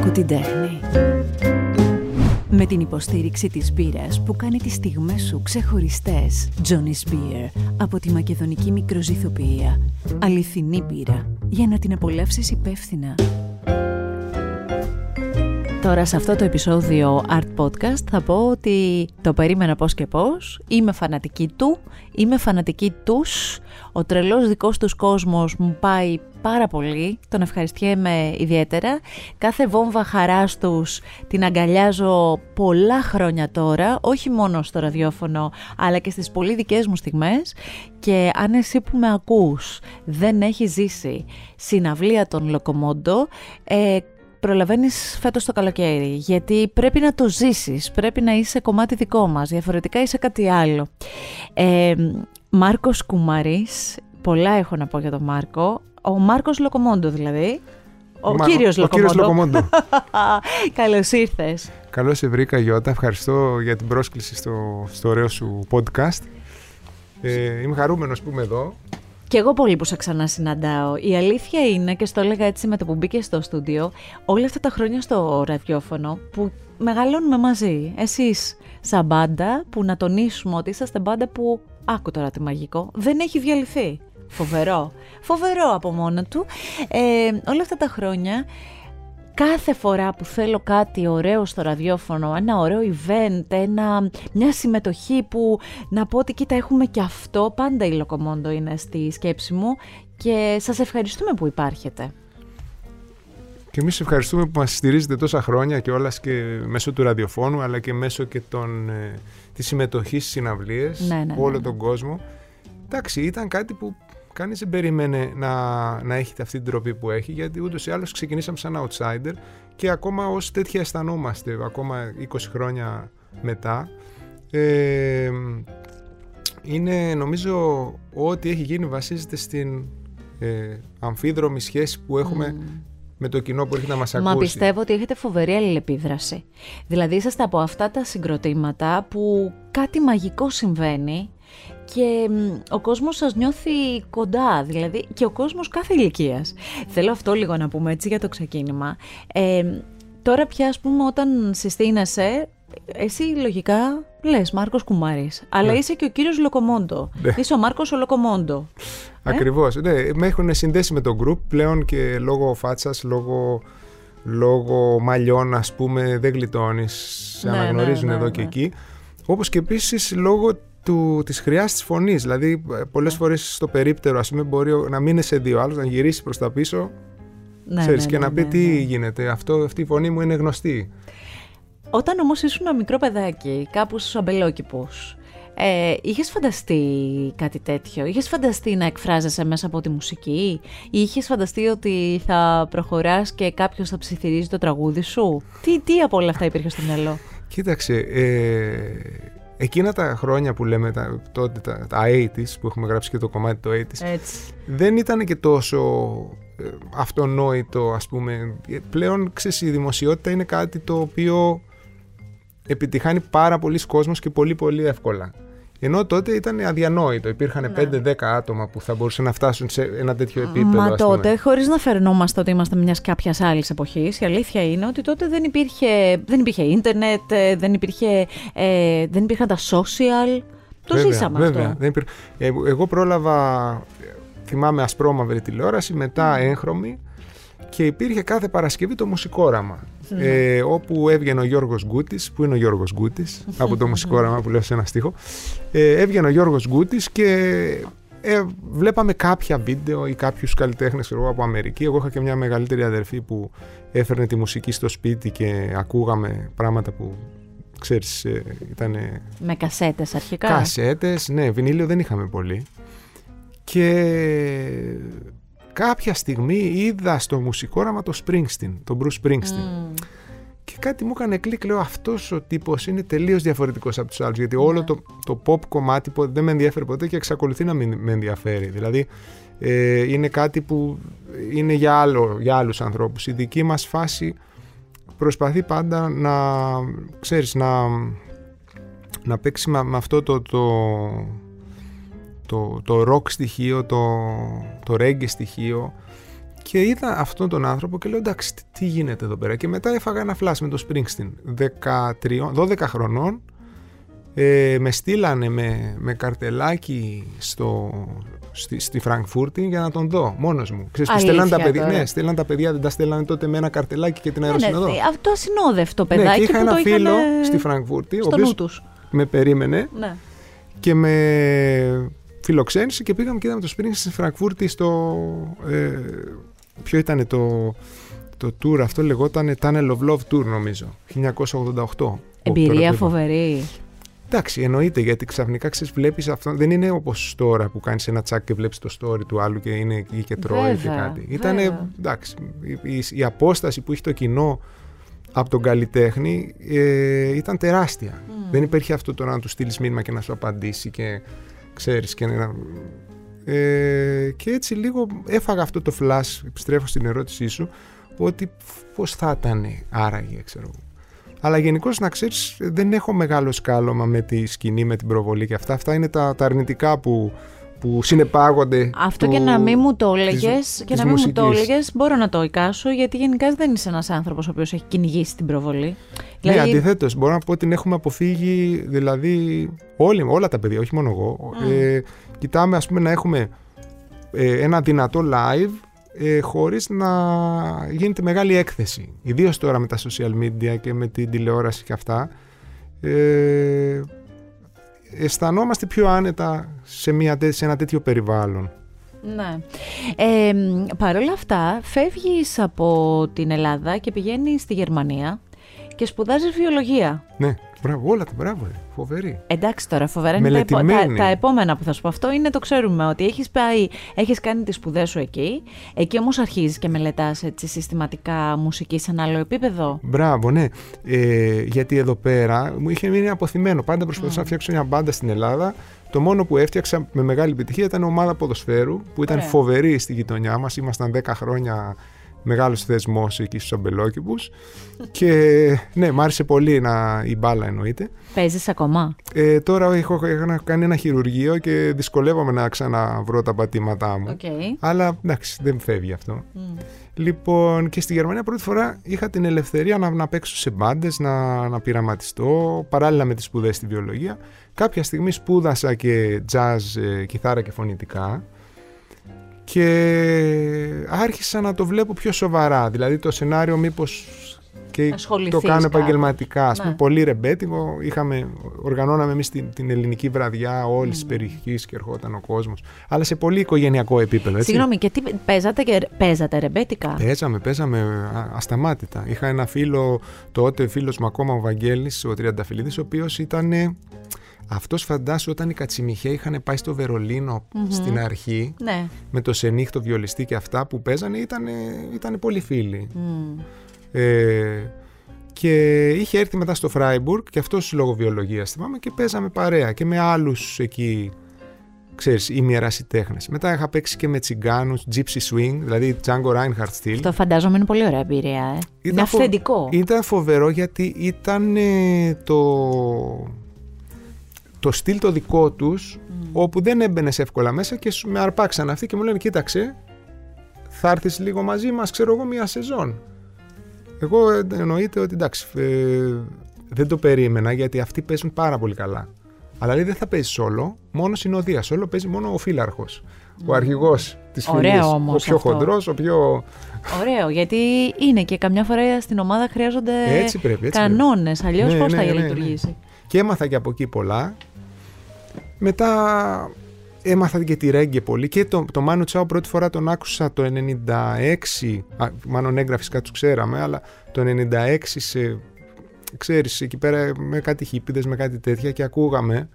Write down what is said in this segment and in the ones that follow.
Άκου την τέχνη. Με την υποστήριξη της μπύρας που κάνει τις στιγμές σου ξεχωριστές. Johnny's Beer από τη μακεδονική μικροζυθοποιία. Αληθινή μπύρα για να την απολαύσεις υπεύθυνα. Τώρα σε αυτό το επεισόδιο Art Podcast θα πω ότι το περίμενα πώς και πώς, είμαι φανατική του, είμαι φανατική τους, ο τρελός δικός τους κόσμος μου πάει πάρα πολύ, τον ευχαριστιέμαι ιδιαίτερα, κάθε βόμβα χαράς τους την αγκαλιάζω πολλά χρόνια τώρα, όχι μόνο στο ραδιόφωνο αλλά και στις πολύ δικές μου στιγμές. Και αν εσύ που με ακούς δεν έχεις ζήσει συναυλία των Λοκομόντο, ε, προλαβαίνεις φέτος το καλοκαίρι, γιατί πρέπει να το ζήσεις, πρέπει να είσαι κομμάτι δικό μας, διαφορετικά είσαι κάτι άλλο. Ε, Μάρκος Κουμαρής, πολλά έχω να πω για τον Μάρκο, ο Μάρκος Λοκομόντο δηλαδή, ο, Μα, κύριος ο, Λοκομόντο. Ο Λοκομόντο. Καλώς ήρθες. Καλώς σε βρήκα Γιώτα, ευχαριστώ για την πρόσκληση στο, στο ωραίο σου podcast. Ε, είμαι χαρούμενος που είμαι εδώ και εγώ πολύ που σε ξανά συναντάω. Η αλήθεια είναι, και στο έλεγα έτσι με το που μπήκε στο στούντιο, όλα αυτά τα χρόνια στο ραδιόφωνο που μεγαλώνουμε μαζί. Εσείς σαν μπάντα που να τονίσουμε ότι είσαστε μπάντα που, άκου τώρα τι μαγικό, δεν έχει διαλυθεί. Φοβερό. Φοβερό από μόνο του. Ε, όλα αυτά τα χρόνια κάθε φορά που θέλω κάτι ωραίο στο ραδιόφωνο, ένα ωραίο event, ένα, μια συμμετοχή που να πω ότι κοίτα έχουμε και αυτό, πάντα η Λοκομόντο είναι στη σκέψη μου και σας ευχαριστούμε που υπάρχετε. Και εμείς ευχαριστούμε που μας στηρίζετε τόσα χρόνια και όλας και μέσω του ραδιοφώνου αλλά και μέσω και των, ε, της συμμετοχής στις συναυλίες, ναι, ναι, όλο ναι. τον κόσμο. Εντάξει, ήταν κάτι που κανείς δεν περίμενε να, να έχει αυτή την τροπή που έχει, γιατί ούτως ή άλλως ξεκινήσαμε σαν outsider και ακόμα ως τέτοια αισθανόμαστε, ακόμα 20 χρόνια μετά. Ε, είναι νομίζω ό,τι έχει γίνει βασίζεται στην ε, αμφίδρομη σχέση που έχουμε με το κοινό που έχει να μας ακούσει. Μα πιστεύω ότι έχετε φοβερή αλληλεπίδραση. Δηλαδή είσαστε από αυτά τα συγκροτήματα που κάτι μαγικό συμβαίνει και ο κόσμος σας νιώθει κοντά, δηλαδή και ο κόσμος κάθε ηλικίας. Θέλω αυτό λίγο να πούμε έτσι για το ξεκίνημα. Ε, τώρα πια ας πούμε όταν συστήνεσαι, εσύ λογικά λες Μάρκος Κουμάρης, αλλά ναι. είσαι και ο κύριος Λοκομόντο. Ναι. Είσαι ο Μάρκος ο Λοκομόντο. Ε; Ακριβώς. Ναι, με έχουν συνδέσει με τον group πλέον και λόγω φάτσας, λόγω, λόγω μαλλιών ας πούμε δεν γλιτώνεις, σε ναι, αναγνωρίζουν ναι, εδώ και εκεί. Όπως και επίσης λόγω του, της χρειάς της φωνής. Δηλαδή πολλές ναι. φορές στο περίπτερο ας πούμε μπορεί να μείνει σε δύο άλλους, να γυρίσει προς τα πίσω ναι, ξέρεις, ναι, και να πει τι γίνεται, αυτό, αυτή η φωνή μου είναι γνωστή. Όταν όμως ήσουν ένα μικρό παιδάκι, κάπου στους αμπελόκηπους, ε, είχες φανταστεί κάτι τέτοιο, είχες φανταστεί να εκφράζεσαι μέσα από τη μουσική; Ή είχες φανταστεί ότι θα προχωράς και κάποιος θα ψιθυρίζει το τραγούδι σου; Τι, τι από όλα αυτά υπήρχε στο μυαλό; Κοίταξε, ε, εκείνα τα χρόνια που λέμε τα, τότε, τα, τα 80's που έχουμε γράψει και το κομμάτι το 80's δεν ήταν και τόσο ε, αυτονόητο ας πούμε. Πλέον ξέρεις η δημοσιότητα είναι κάτι το οποίο επιτυχάνει πάρα πολλοί κόσμος και πολύ πολύ εύκολα ενώ τότε ήταν αδιανόητο. Υπήρχαν ναι. 5-10 άτομα που θα μπορούσαν να φτάσουν σε ένα τέτοιο επίπεδο. Μα τότε, χωρίς να φερνόμαστε ότι είμαστε μιας κάποιας άλλης εποχής, η αλήθεια είναι ότι τότε δεν υπήρχε, δεν υπήρχε ίντερνετ, ε, δεν, υπήρχε, ε, δεν υπήρχαν τα social. Το βέβαια, ζήσαμε βέβαια, αυτό. Δεν υπήρχε. Ε, εγώ πρόλαβα, θυμάμαι ασπρόμαυρη τηλεόραση, μετά mm. έγχρωμη και υπήρχε κάθε Παρασκευή το μουσικόραμα. Ναι. Ε, όπου έβγαινε ο Γιώργος Γκούτης, που είναι ο Γιώργος Γκούτης, από το μουσικόραμα που λέω σε ένα στίχο. Ε, έβγαινε ο Γιώργος Γκούτης και ε, βλέπαμε κάποια βίντεο ή κάποιους καλλιτέχνες εγώ, από Αμερική. Εγώ είχα και μια μεγαλύτερη αδερφή που έφερνε τη μουσική στο σπίτι και ακούγαμε πράγματα που ξέρεις ε, ήταν... Με κασέτες αρχικά. Κασέτες, ναι, βινίλιο δεν είχαμε πολύ. Και κάποια στιγμή είδα στο μουσικόραμα το Springsteen, τον Bruce Springsteen. Και κάτι μου έκανε κλικ, λέω αυτός ο τύπος είναι τελείως διαφορετικός από τους άλλους. Γιατί όλο ναι. το, το pop κομμάτι δεν με ενδιαφέρει ποτέ και εξακολουθεί να μην με ενδιαφέρει. Δηλαδή ε, είναι κάτι που είναι για, άλλο, για άλλους ανθρώπους. Η δική μας φάση προσπαθεί πάντα να, ξέρεις, να, να παίξει με, αυτό το, το, το, το rock στοιχείο, το, το reggae στοιχείο Και είδα αυτόν τον άνθρωπο και λέω εντάξει τι γίνεται εδώ πέρα. Και μετά έφαγα ένα φλάσ με τον Springsteen 13, 12 χρονών. Ε, με στείλανε με, με καρτελάκι στο, στη, στη Φραγκφούρτη για να τον δω μόνος μου. Ξέρεις, στέλναν τα παιδιά, ναι, στέλναν τα παιδιά, δεν τα στέλνανε τότε με ένα καρτελάκι και την αεροσυνοδό. Ναι, ναι, αυτό ασυνόδευτο παιδάκι. Ναι, και είχα ένα φίλο στη Φραγκφούρτη, ο οποίος με περίμενε ναι. και με φιλοξένησε και πήγαμε και είδαμε το Σπρίνγκ στη Φραγκφούρτη στο. Ε, ποιο ήταν το, το tour, αυτό λεγόταν Tunnel of Love Tour νομίζω, 1988. Εμπειρία φοβερή. Εντάξει, εννοείται γιατί ξαφνικά ξέρεις, βλέπεις αυτό. Δεν είναι όπως τώρα που κάνεις ένα τσάκ και βλέπεις το story του άλλου και είναι εκεί και τρώει και κάτι. Ήταν εντάξει. Η, η, απόσταση που έχει το κοινό από τον καλλιτέχνη ε, ήταν τεράστια. Δεν υπήρχε αυτό τώρα να του στείλεις μήνυμα και να σου απαντήσει και ξέρεις. Και, ε, και έτσι λίγο έφαγα αυτό το flash, επιστρέφω στην ερώτησή σου, ότι πώς θα ήταν άραγε, ξέρω εγώ. Αλλά γενικώς να ξέρεις, δεν έχω μεγάλο σκάλωμα με τη σκηνή, με την προβολή και αυτά. Αυτά είναι τα, τα αρνητικά που, που συνεπάγονται. Αυτό και να μην μου το έλεγες και να μην μου το έλεγες, μπορώ να το εικάσω, γιατί γενικά δεν είσαι ένας άνθρωπος ο οποίος έχει κυνηγήσει την προβολή. Ναι, δηλαδή... αντιθέτως, μπορώ να πω ότι την έχουμε αποφύγει, δηλαδή όλοι, όλα τα παιδιά, όχι μόνο εγώ. Ε, κοιτάμε, ας πούμε, να έχουμε ε, ένα δυνατό live ε, χωρίς να γίνεται μεγάλη έκθεση. Ιδίως τώρα με τα social media και με την τηλεόραση και αυτά. Ε, αισθανόμαστε πιο άνετα σε, μια, σε ένα τέτοιο περιβάλλον. Ναι. Ε, Παρ' όλα αυτά, φεύγεις από την Ελλάδα και πηγαίνεις στη Γερμανία και σπουδάζεις βιολογία. Ναι. Μπράβο, όλα τα μπράβο, φοβερή. Εντάξει τώρα, φοβερά είναι τα, τα, τα, επόμενα που θα σου πω. Αυτό είναι το ξέρουμε ότι έχεις πάει, έχεις κάνει τις σπουδές σου εκεί. Εκεί όμως αρχίζεις και μελετάς έτσι, συστηματικά μουσική σε ένα άλλο επίπεδο. Μπράβο, ναι. Ε, γιατί εδώ πέρα μου είχε μείνει αποθυμένο. Πάντα προσπαθούσα mm. να φτιάξω μια μπάντα στην Ελλάδα. Το μόνο που έφτιαξα με μεγάλη επιτυχία ήταν ομάδα ποδοσφαίρου που ήταν φοβερή στη γειτονιά μας. Ήμασταν 10 χρόνια Μεγάλος θεσμός εκεί στους αμπελόκηπους. και ναι, μ' άρεσε πολύ να, η μπάλα εννοείται. Παίζεις ακόμα; Ε, τώρα έχω, έχω κάνει ένα χειρουργείο και δυσκολεύομαι να ξαναβρω τα πατήματά μου. Okay. Αλλά εντάξει, δεν φεύγει αυτό. Mm. Λοιπόν, και στη Γερμανία πρώτη φορά είχα την ελευθερία να, να παίξω σε μπάντες, να, να πειραματιστώ, παράλληλα με τις σπουδές στη βιολογία. Κάποια στιγμή σπούδασα και jazz, ε, κιθάρα και φωνητικά και άρχισα να το βλέπω πιο σοβαρά. Δηλαδή το σενάριο μήπως και το κάνω επαγγελματικά. Ας πούμε, ναι. πολύ ρεμπέτικο. Είχαμε, οργανώναμε εμείς την, την, ελληνική βραδιά όλης mm. τη περιοχής και ερχόταν ο κόσμος. Αλλά σε πολύ οικογενειακό επίπεδο. Έτσι. Συγγνώμη, και τι παίζατε, και, παίζατε ρεμπέτικα. Παίζαμε, παίζαμε ασταμάτητα. Είχα ένα φίλο, τότε φίλος μου ακόμα ο Βαγγέλης, ο Τριανταφυλλίδης, ο οποίος ήταν αυτός φαντάσου όταν οι Κατσιμιχέ είχαν πάει στο βερολινο στην αρχή ναι. με το Σενίχ, βιολιστή και αυτά που παίζανε ήταν, ήταν πολύ φίλοι. Ε, και είχε έρθει μετά στο Φράιμπουργκ και αυτός λόγω βιολογίας θυμάμαι και παίζαμε παρέα και με άλλους εκεί ξέρεις, ημιερασιτέχνες. Μετά είχα παίξει και με τσιγκάνους, gypsy swing, δηλαδή Django Reinhardt style. Το φαντάζομαι είναι πολύ ωραία εμπειρία, ε. Ήταν είναι αυθεντικό. Ήταν φοβερό γιατί ήταν το το στυλ το δικό τους, όπου δεν έμπαινες εύκολα μέσα και με αρπάξαν αυτοί και μου λένε κοίταξε, θα έρθεις λίγο μαζί μας, ξέρω εγώ, μία σεζόν. Εγώ εννοείται ότι εντάξει, ε, δεν το περίμενα γιατί αυτοί παίζουν πάρα πολύ καλά. Αλλά λέει δεν θα παίζεις όλο, μόνο συνοδεία. Όλο παίζει μόνο ο φύλαρχος. Ο αρχηγός της φυλή. Ο πιο χοντρός, ο πιο. Ωραίο, γιατί είναι και καμιά φορά στην ομάδα χρειάζονται κανόνες. Αλλιώς ναι, πώς ναι, θα ναι, ναι, λειτουργήσει. Και έμαθα και από εκεί πολλά. Μετά έμαθα και τη Ρέγγε πολύ και το, το Μάνου Τσάου πρώτη φορά τον άκουσα το 96, α, μάλλον έγραφες κάτι τους ξέραμε, αλλά το 96 σε, ξέρεις, εκεί πέρα με κάτι χίπιδες, με κάτι τέτοια και ακούγαμε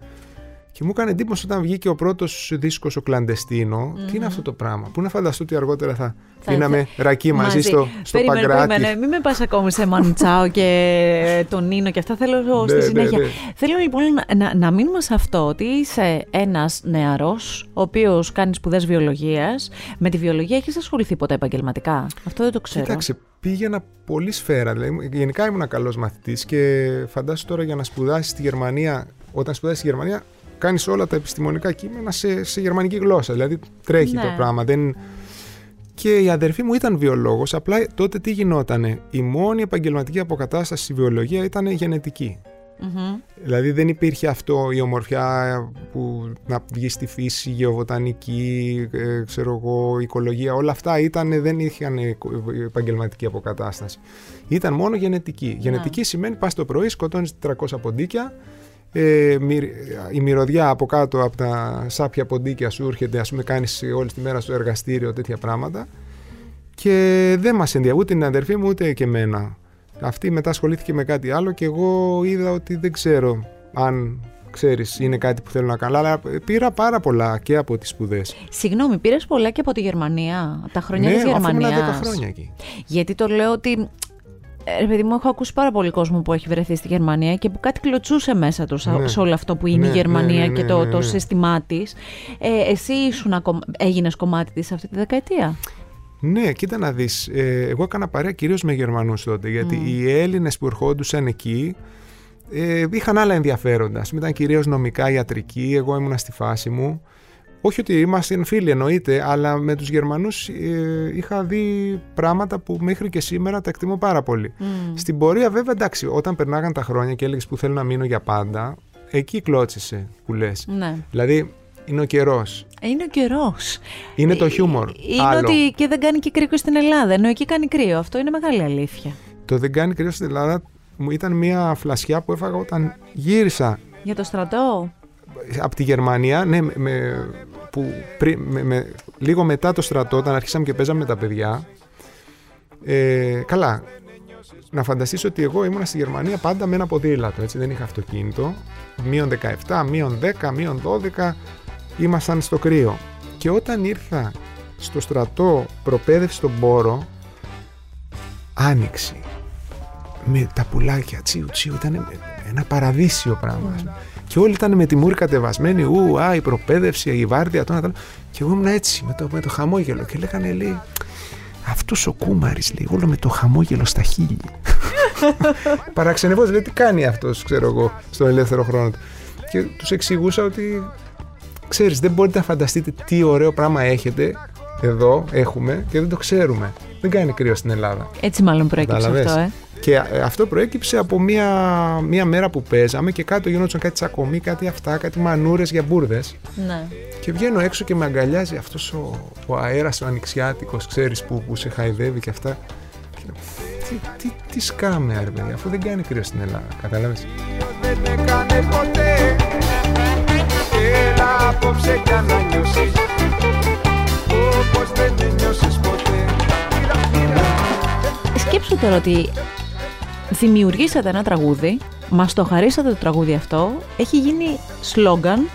και μου έκανε εντύπωση όταν βγήκε ο πρώτος δίσκος ο κλαντεστινο Τι είναι αυτό το πράγμα; Πού να φανταστώ ότι αργότερα θα πίναμε ρακί μαζί, στο, στο περίμενε, παγκράτη. Περίμενε, μην με πας ακόμη σε Μανουτσάο και τον Νίνο και αυτά. Θέλω ναι, στη ναι, συνέχεια. Ναι. Θέλω λοιπόν να, να, να μείνουμε σε αυτό ότι είσαι ένας νεαρός, ο οποίος κάνει σπουδές βιολογίας. Με τη βιολογία έχεις ασχοληθεί ποτέ επαγγελματικά; Αυτό δεν το ξέρω. Κοίταξε, πήγαινα πολύ σφαίρα. Δηλαδή, γενικά ήμουν καλός μαθητής και φαντάσου τώρα για να σπουδάσεις στη Γερμανία. Όταν σπουδάσεις στη Γερμανία, κάνεις όλα τα επιστημονικά κείμενα σε, σε γερμανική γλώσσα. Δηλαδή τρέχει το ναι. πράγμα. Δεν... Και η αδερφή μου ήταν βιολόγος, απλά τότε τι γινότανε. Η μόνη επαγγελματική αποκατάσταση στη βιολογία ήταν γενετική. Δηλαδή δεν υπήρχε αυτό η ομορφιά που να βγει στη φύση, γεωβοτανική, ε, ξέρω εγώ, οικολογία, όλα αυτά ήταν, δεν είχαν επαγγελματική αποκατάσταση. Ήταν μόνο γενετική. Ναι. Γενετική σημαίνει πας το πρωί, σκοτώνεις 300 ποντίκια, ε, η μυρωδιά από κάτω από τα σάπια ποντίκια σου έρχεται, ας πούμε κάνεις όλη τη μέρα στο εργαστήριο τέτοια πράγματα και δεν μας ενδιαφέρει ούτε την αδερφή μου ούτε και εμένα. Αυτή μετά ασχολήθηκε με κάτι άλλο και εγώ είδα ότι δεν ξέρω αν ξέρεις, είναι κάτι που θέλω να κάνω. Αλλά πήρα πάρα πολλά και από τις σπουδές. Συγγνώμη, πήρες πολλά και από τη Γερμανία, τα χρόνια ναι, της Γερμανίας. Ναι, 10 χρόνια εκεί. Γιατί το λέω ότι ε, ρε παιδί μου, έχω ακούσει πάρα πολύ κόσμο που έχει βρεθεί στη Γερμανία και που κάτι κλωτσούσε μέσα τους ναι. σε όλο αυτό που είναι η ναι, Γερμανία και το, το σύστημά της. Ε, εσύ ήσουν, έγινες κομμάτι της αυτή τη δεκαετία; Ναι, κοίτα να δεις. Ε, εγώ έκανα παρέα κυρίως με Γερμανούς τότε, γιατί οι Έλληνες που ερχόντουσαν εκεί ε, είχαν άλλα ενδιαφέροντα. Ήταν κυρίως νομικά, ιατρική, εγώ ήμουνα στη φάση μου. Όχι ότι είμαστε φίλοι εννοείται, αλλά με τους Γερμανούς ε, είχα δει πράγματα που μέχρι και σήμερα τα εκτιμώ πάρα πολύ. Στην πορεία βέβαια εντάξει, όταν περνάγαν τα χρόνια και έλεγες που θέλω να μείνω για πάντα, εκεί κλώτσισε που λες. Ναι. Δηλαδή είναι ο καιρός. Είναι ο καιρός. Είναι το χιούμορ. Είναι Άλλο. ότι και δεν κάνει και κρύο στην Ελλάδα. Ενώ εκεί κάνει κρύο. Αυτό είναι μεγάλη αλήθεια. Το δεν κάνει κρύο στην Ελλάδα μου ήταν μια φλασιά που έφαγα όταν γύρισα. Για το στρατό; Από τη Γερμανία, ναι, με, που με, λίγο μετά το στρατό, όταν αρχίσαμε και παίζαμε με τα παιδιά. Ε, καλά, να φανταστείς ότι εγώ ήμουν στη Γερμανία πάντα με ένα ποδήλατο, έτσι, δεν είχα αυτοκίνητο. Μείον 17, μείον 10, μείον 12, ήμασταν στο κρύο. Και όταν ήρθα στο στρατό προπαίδευση στον Πόρο, άνοιξη. Με τα πουλάκια, τσίου τσίου, ήταν ένα παραδείσιο πράγμα. Mm. Και όλοι ήταν με τη μούρη κατεβασμένοι, ου, α, η προπαίδευση, η βάρδια, το ένα, Και εγώ ήμουν έτσι, με το, με το χαμόγελο. Και λέγανε, λέει, αυτός ο κούμαρης, λέει, όλο με το χαμόγελο στα χείλη. Παραξενευόταν, λέει, τι κάνει αυτός, ξέρω εγώ, στον ελεύθερο χρόνο του. Και τους εξηγούσα ότι ξέρεις, δεν μπορείτε να φανταστείτε τι ωραίο πράγμα έχετε εδώ, έχουμε και δεν το ξέρουμε. Δεν κάνει κρύο στην Ελλάδα. Έτσι μάλλον προέκυψε αυτό, ε. Και ε, αυτό προέκυψε από μία, μία μέρα που παίζαμε και κάτω γινόταν κάτι τσακωμί, κάτι αυτά, κάτι μανούρες για μπουρδες. Ναι. Και βγαίνω έξω και με αγκαλιάζει αυτός ο, ο αέρας ο ανοιξιάτικος, ξέρεις, που, που σε χαϊδεύει και αυτά. Και, τι, τι, τι σκάμε, αρε αφού δεν κάνει κρύο στην Ελλάδα. Κατάλαβες. Δεν ποτέ Έλα απόψε κι να νιώσεις Όπως δεν νιώσεις ποτέ Σκέψου τώρα ότι δημιουργήσατε ένα τραγούδι, μας το χαρίσατε το τραγούδι αυτό, έχει γίνει σλόγκαν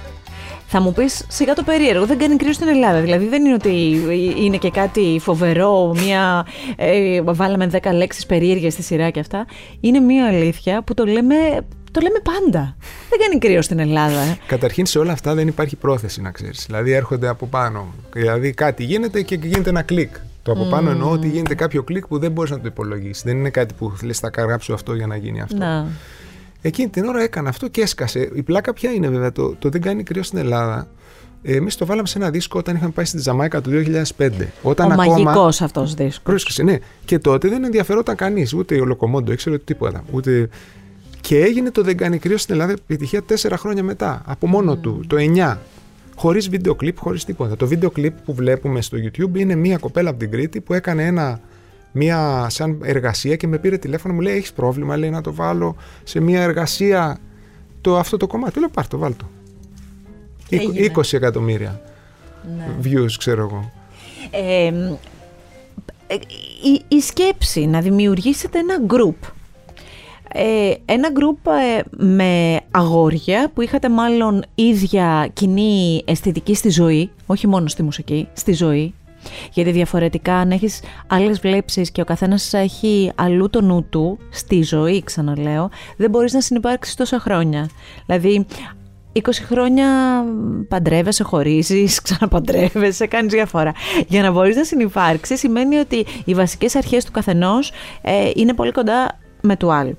θα μου πεις σιγά το περίεργο, δεν κάνει κρύο στην Ελλάδα. Δηλαδή δεν είναι ότι είναι και κάτι φοβερό, μια. Ε, βάλαμε 10 λέξεις περίεργες στη σειρά και αυτά. Είναι μια αλήθεια που το λέμε το λέμε πάντα. Δεν κάνει κρύο στην Ελλάδα. Ε. Καταρχήν σε όλα αυτά δεν υπάρχει πρόθεση να ξέρεις. Δηλαδή έρχονται από πάνω. Δηλαδή κάτι γίνεται και γίνεται ένα κλικ. Το από πάνω εννοώ ότι γίνεται κάποιο κλικ που δεν μπορείς να το υπολογίσεις. Δεν είναι κάτι που λες, θα καράψω αυτό για να γίνει αυτό. Να. Εκείνη την ώρα έκανα αυτό και έσκασε. Η πλάκα ποια είναι βέβαια, το, το δεν κάνει κρύο στην Ελλάδα. Εμείς το βάλαμε σε ένα δίσκο όταν είχαμε πάει στη Τζαμάικα το 2005. Όταν Ο ακόμα... μαγικός αυτός δίσκος. Πρόσεξε, ναι. Και τότε δεν ενδιαφερόταν κανείς, ούτε ο Λοκομόντο ήξερε τίποτα. Ούτε και έγινε το Δεν κάνει κρύο στην Ελλάδα επιτυχία τέσσερα χρόνια μετά. Από μόνο του, το 9. Χωρίς βίντεο κλιπ, χωρίς τίποτα. Το βίντεο κλιπ που βλέπουμε στο YouTube είναι μια κοπέλα από την Κρήτη που έκανε ένα, μια σαν εργασία και με πήρε τηλέφωνο. Μου λέει: Έχεις πρόβλημα, λέει να το βάλω σε μια εργασία το, αυτό το κομμάτι. Λέω: Πάρ το, βάλ το. 20 εκατομμύρια ναι. views, ξέρω εγώ. Ε, η, η σκέψη να δημιουργήσετε ένα group ε, ένα γκρουπ ε, με αγόρια που είχατε μάλλον ίδια κοινή αισθητική στη ζωή, όχι μόνο στη μουσική, στη ζωή. Γιατί διαφορετικά αν έχεις άλλες βλέψεις και ο καθένας έχει αλλού το νου του, στη ζωή ξαναλέω, δεν μπορείς να συνεπάρξεις τόσα χρόνια. Δηλαδή 20 χρόνια παντρεύεσαι, χωρίζεις, ξαναπαντρεύεσαι, κάνεις διαφορά. Για να μπορείς να συνεπάρξεις σημαίνει ότι οι βασικές αρχές του καθενός ε, είναι πολύ κοντά με του άλλου.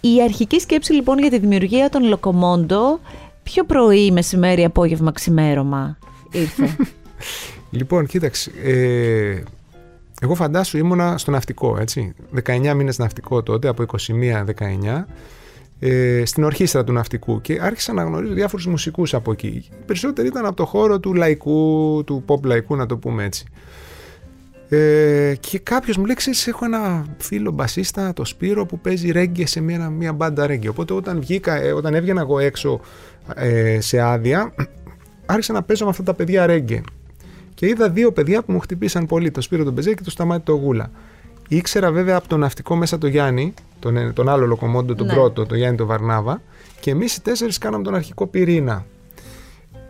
Η αρχική σκέψη λοιπόν για τη δημιουργία των λοκομόντο, ποιο πρωί, μεσημέρι, απόγευμα, ξημέρωμα ήρθε. Λοιπόν, κοίταξε. Ε, εγώ φαντάσου ήμουνα στο ναυτικό, έτσι. 19 μήνες ναυτικό τότε, από 21-19, ε, στην ορχήστρα του ναυτικού και άρχισα να γνωρίζω διάφορους μουσικούς από εκεί. Οι περισσότεροι ήταν από το χώρο του λαϊκού, του pop λαϊκού, να το πούμε έτσι. Ε, και κάποιος μου λέει, ξέρεις, έχω ένα φίλο μπασίστα, το Σπύρο, που παίζει ρέγγε σε μια, μια μπάντα ρέγγε. Οπότε όταν, βγήκα, ε, όταν έβγαινα εγώ έξω ε, σε άδεια, άρχισα να παίζω με αυτά τα παιδιά ρέγγε. Και είδα δύο παιδιά που μου χτυπήσαν πολύ, το Σπύρο τον Πεζέ και το Σταμάτη το Γούλα. Ήξερα βέβαια από το ναυτικό μέσα το Γιάννη, τον, ε, τον άλλο λοκομόντο, τον ναι. πρώτο, τον Γιάννη τον Βαρνάβα, και εμείς οι τέσσερις κάναμε τον αρχικό πυρήνα.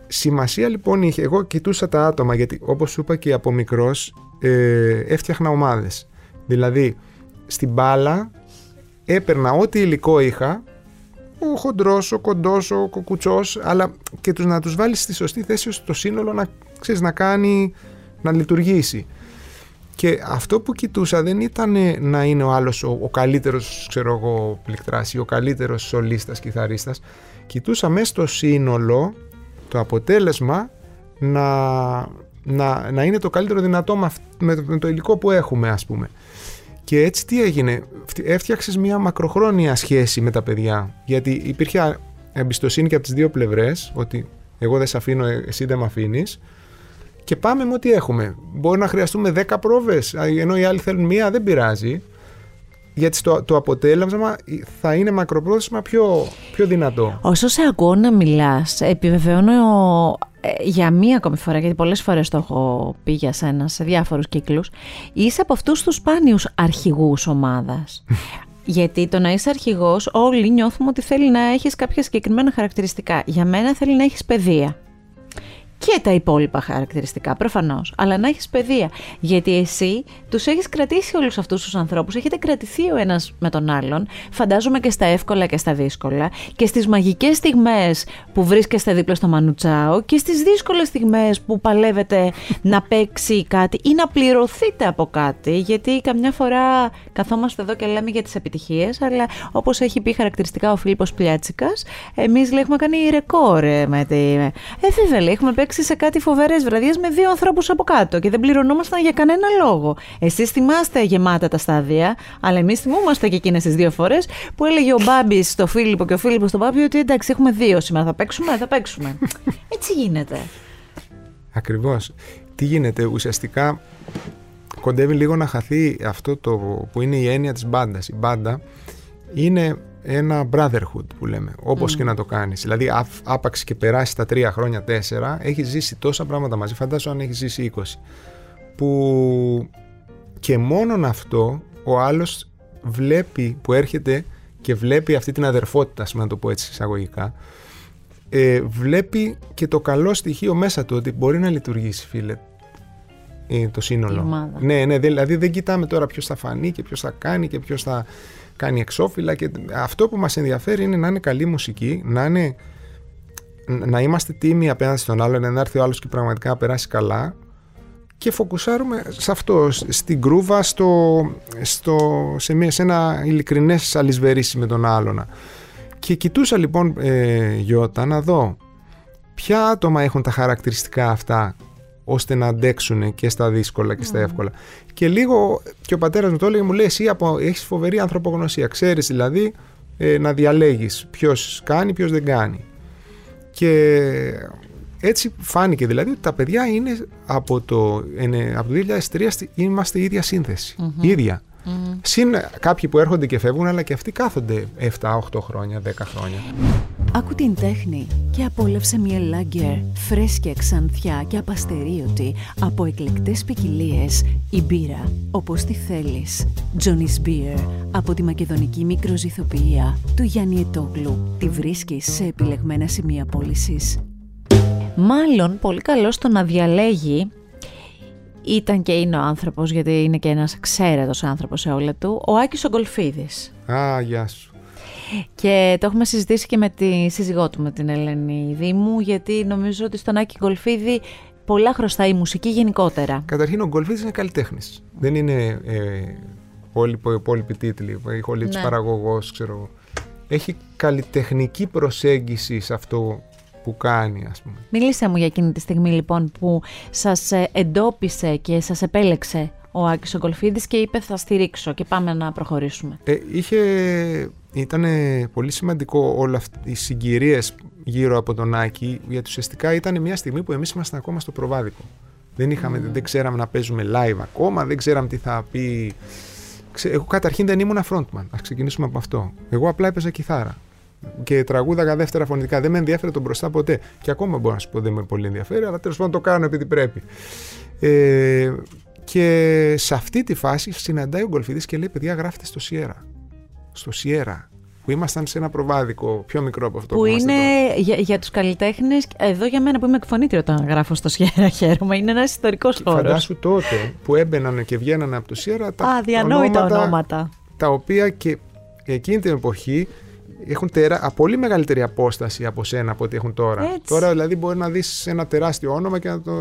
Σημασία λοιπόν είχε, εγώ κοιτούσα τα άτομα γιατί όπως σου είπα και από μικρός ε, έφτιαχνα ομάδες. Δηλαδή στην μπάλα έπαιρνα ό,τι υλικό είχα ο χοντρός, ο κοντός, ο κοκουτσός αλλά και τους, να τους βάλεις στη σωστή θέση ώστε το σύνολο να, ξέρεις, να κάνει, να λειτουργήσει. Και αυτό που κοιτούσα δεν ήταν να είναι ο άλλος ο, ο καλύτερος ξέρω εγώ πληκτράς ή ο καλύτερος σολίστας, κιθαρίστας. Κοιτούσα μέσα στο σύνολο το αποτέλεσμα να, να, να είναι το καλύτερο δυνατό με, με το υλικό που έχουμε ας πούμε. Και έτσι τι έγινε, έφτιαξες μια μακροχρόνια σχέση με τα παιδιά γιατί υπήρχε εμπιστοσύνη και από τις δύο πλευρές ότι εγώ δεν σε αφήνω, εσύ δεν με αφήνεις. Και πάμε με ό,τι έχουμε. Μπορεί να χρειαστούμε 10 πρόβες, ενώ οι άλλοι θέλουν μία, δεν πειράζει γιατί το, το αποτέλεσμα θα είναι μακροπρόθεσμα πιο, πιο δυνατό. Όσο σε ακούω να μιλάς, επιβεβαιώνω ε, για μία ακόμη φορά, γιατί πολλές φορές το έχω πει για σένα σε διάφορους κύκλους, είσαι από αυτούς τους σπάνιους αρχηγούς ομάδας. Γιατί το να είσαι αρχηγός, όλοι νιώθουμε ότι θέλει να έχεις κάποια συγκεκριμένα χαρακτηριστικά. Για μένα θέλει να έχεις παιδεία και τα υπόλοιπα χαρακτηριστικά, προφανώς. Αλλά να έχεις παιδεία. Γιατί εσύ τους έχεις κρατήσει όλους αυτούς τους ανθρώπους, έχετε κρατηθεί ο ένας με τον άλλον, φαντάζομαι και στα εύκολα και στα δύσκολα, και στις μαγικές στιγμές που βρίσκεστε δίπλα στο Μανουτσάο, και στις δύσκολες στιγμές που παλεύετε να παίξει κάτι ή να πληρωθείτε από κάτι. Γιατί καμιά φορά καθόμαστε εδώ και λέμε για τις επιτυχίες, αλλά όπως έχει πει χαρακτηριστικά ο Φίλιππος Πλιάτσικας, εμείς έχουμε κάνει ρεκόρ με τη. Ε, βέβαια, έχουμε παίξει σε κάτι φοβερές βραδιές με δύο ανθρώπους από κάτω και δεν πληρωνόμασταν για κανένα λόγο. Εσείς θυμάστε γεμάτα τα στάδια, αλλά εμείς θυμούμαστε και εκείνες τις δύο φορές που έλεγε ο Μπάμπης στο Φίλιππο και ο Φίλιππος στον Μπάμπη ότι εντάξει, έχουμε δύο σήμερα. Θα παίξουμε, θα παίξουμε. Έτσι γίνεται. Ακριβώς. Τι γίνεται, ουσιαστικά κοντεύει λίγο να χαθεί αυτό το που είναι η έννοια της μπάντας. Η μπάντα είναι ένα brotherhood που λέμε, όπως και να το κάνεις. Δηλαδή άπαξ και περάσει τα τρία χρόνια, τέσσερα, έχεις ζήσει τόσα πράγματα μαζί, φαντάσου αν έχεις ζήσει 20. Που και μόνον αυτό ο άλλος βλέπει που έρχεται και βλέπει αυτή την αδερφότητα, να το πω έτσι εισαγωγικά, ε, βλέπει και το καλό στοιχείο μέσα του ότι μπορεί να λειτουργήσει φίλε ε, το σύνολο. Ναι, ναι, δηλαδή δεν κοιτάμε τώρα ποιος θα φανεί και ποιος θα κάνει και ποιος θα κάνει εξώφυλλα και αυτό που μας ενδιαφέρει είναι να είναι καλή μουσική, να, είναι, να είμαστε τίμοι απέναντι στον άλλον, να έρθει ο άλλος και πραγματικά να περάσει καλά και φοκουσάρουμε σε αυτό, στην κρούβα, στο, στο, σε, μια, σε ένα ειλικρινές αλυσβερίσι με τον άλλον. Και κοιτούσα λοιπόν ε, Γιώτα να δω ποια άτομα έχουν τα χαρακτηριστικά αυτά ώστε να αντέξουν και στα δύσκολα και στα mm. εύκολα. Και λίγο και ο πατέρας μου το έλεγε, μου λέει: Εσύ έχεις φοβερή ανθρωπογνωσία. Ξέρεις δηλαδή ε, να διαλέγεις ποιος κάνει, ποιος δεν κάνει. Και έτσι φάνηκε δηλαδή ότι τα παιδιά είναι από το, από το 2003 είμαστε η ίδια σύνθεση. Mm-hmm. ίδια. Mm. Συν κάποιοι που έρχονται και φεύγουν, αλλά και αυτοί κάθονται 7-8 χρόνια, 10 χρόνια. Άκου την τέχνη και απόλαυσε μια λάγκερ φρέσκια, ξανθιά και απαστερίωτη από εκλεκτές ποικιλίες η μπύρα όπως τη θέλεις. Johnny's Beer από τη μακεδονική μικροζυθοποιία του Γιάννη Ετόγλου. Τη βρίσκεις σε επιλεγμένα σημεία πώλησης. Μάλλον πολύ καλός στο να διαλέγει ήταν και είναι ο άνθρωπος, γιατί είναι και ένας ξέρετος άνθρωπος σε όλα του, ο Άκης Ογκολφίδης. Α, γεια σου. Και το έχουμε συζητήσει και με τη σύζυγό του, με την Ελένη Δήμου, γιατί νομίζω ότι στον Άκη Γκολφίδη πολλά χρωστάει η μουσική γενικότερα. Καταρχήν ο Γκολφίδης είναι καλλιτέχνης. Δεν είναι ε, υπόλοιποι τίτλοι, ναι. παραγωγός, ξέρω Έχει καλλιτεχνική προσέγγιση σε αυτό που κάνει ας πούμε. Μίλησέ μου για εκείνη τη στιγμή λοιπόν που σας ε, εντόπισε και σας επέλεξε ο Άκης Ογκολφίδης και είπε θα στηρίξω και πάμε να προχωρήσουμε. Ε, είχε, ήταν πολύ σημαντικό όλα αυτές οι συγκυρίες γύρω από τον Άκη γιατί ουσιαστικά ήταν μια στιγμή που εμείς ήμασταν ακόμα στο προβάδικο. Δεν, είχαμε, mm. δεν ξέραμε να παίζουμε live ακόμα, δεν ξέραμε τι θα πει. Εγώ καταρχήν δεν ήμουν frontman. Α ξεκινήσουμε από αυτό. Εγώ απλά έπαιζα κιθάρα. Και τραγούδαγα δεύτερα φωνητικά. Δεν με ενδιαφέρει τον μπροστά ποτέ. Και ακόμα μπορώ να σου πω δεν με πολύ ενδιαφέρει, αλλά τέλος πάντων το κάνω επειδή πρέπει. Ε, και σε αυτή τη φάση συναντάει ο Γκολφίδης και λέει: Παιδιά, γράφτε στο Σιέρα. Στο Σιέρα που ήμασταν σε ένα προβάδικο πιο μικρό από αυτό που, που είναι για, για τους καλλιτέχνες, εδώ για μένα που είμαι εκφωνήτρια όταν γράφω στο Σιέρα χαίρομαι, είναι ένας ιστορικός χώρος. Φαντάσου τότε που έμπαιναν και βγαίνανε από το Σιέρα τα ονόματα, ονόματα, τα οποία και εκείνη την εποχή έχουν τερά... πολύ μεγαλύτερη απόσταση από σένα από ό,τι έχουν τώρα. Έτσι. Τώρα δηλαδή μπορεί να δεις ένα τεράστιο όνομα και να, το,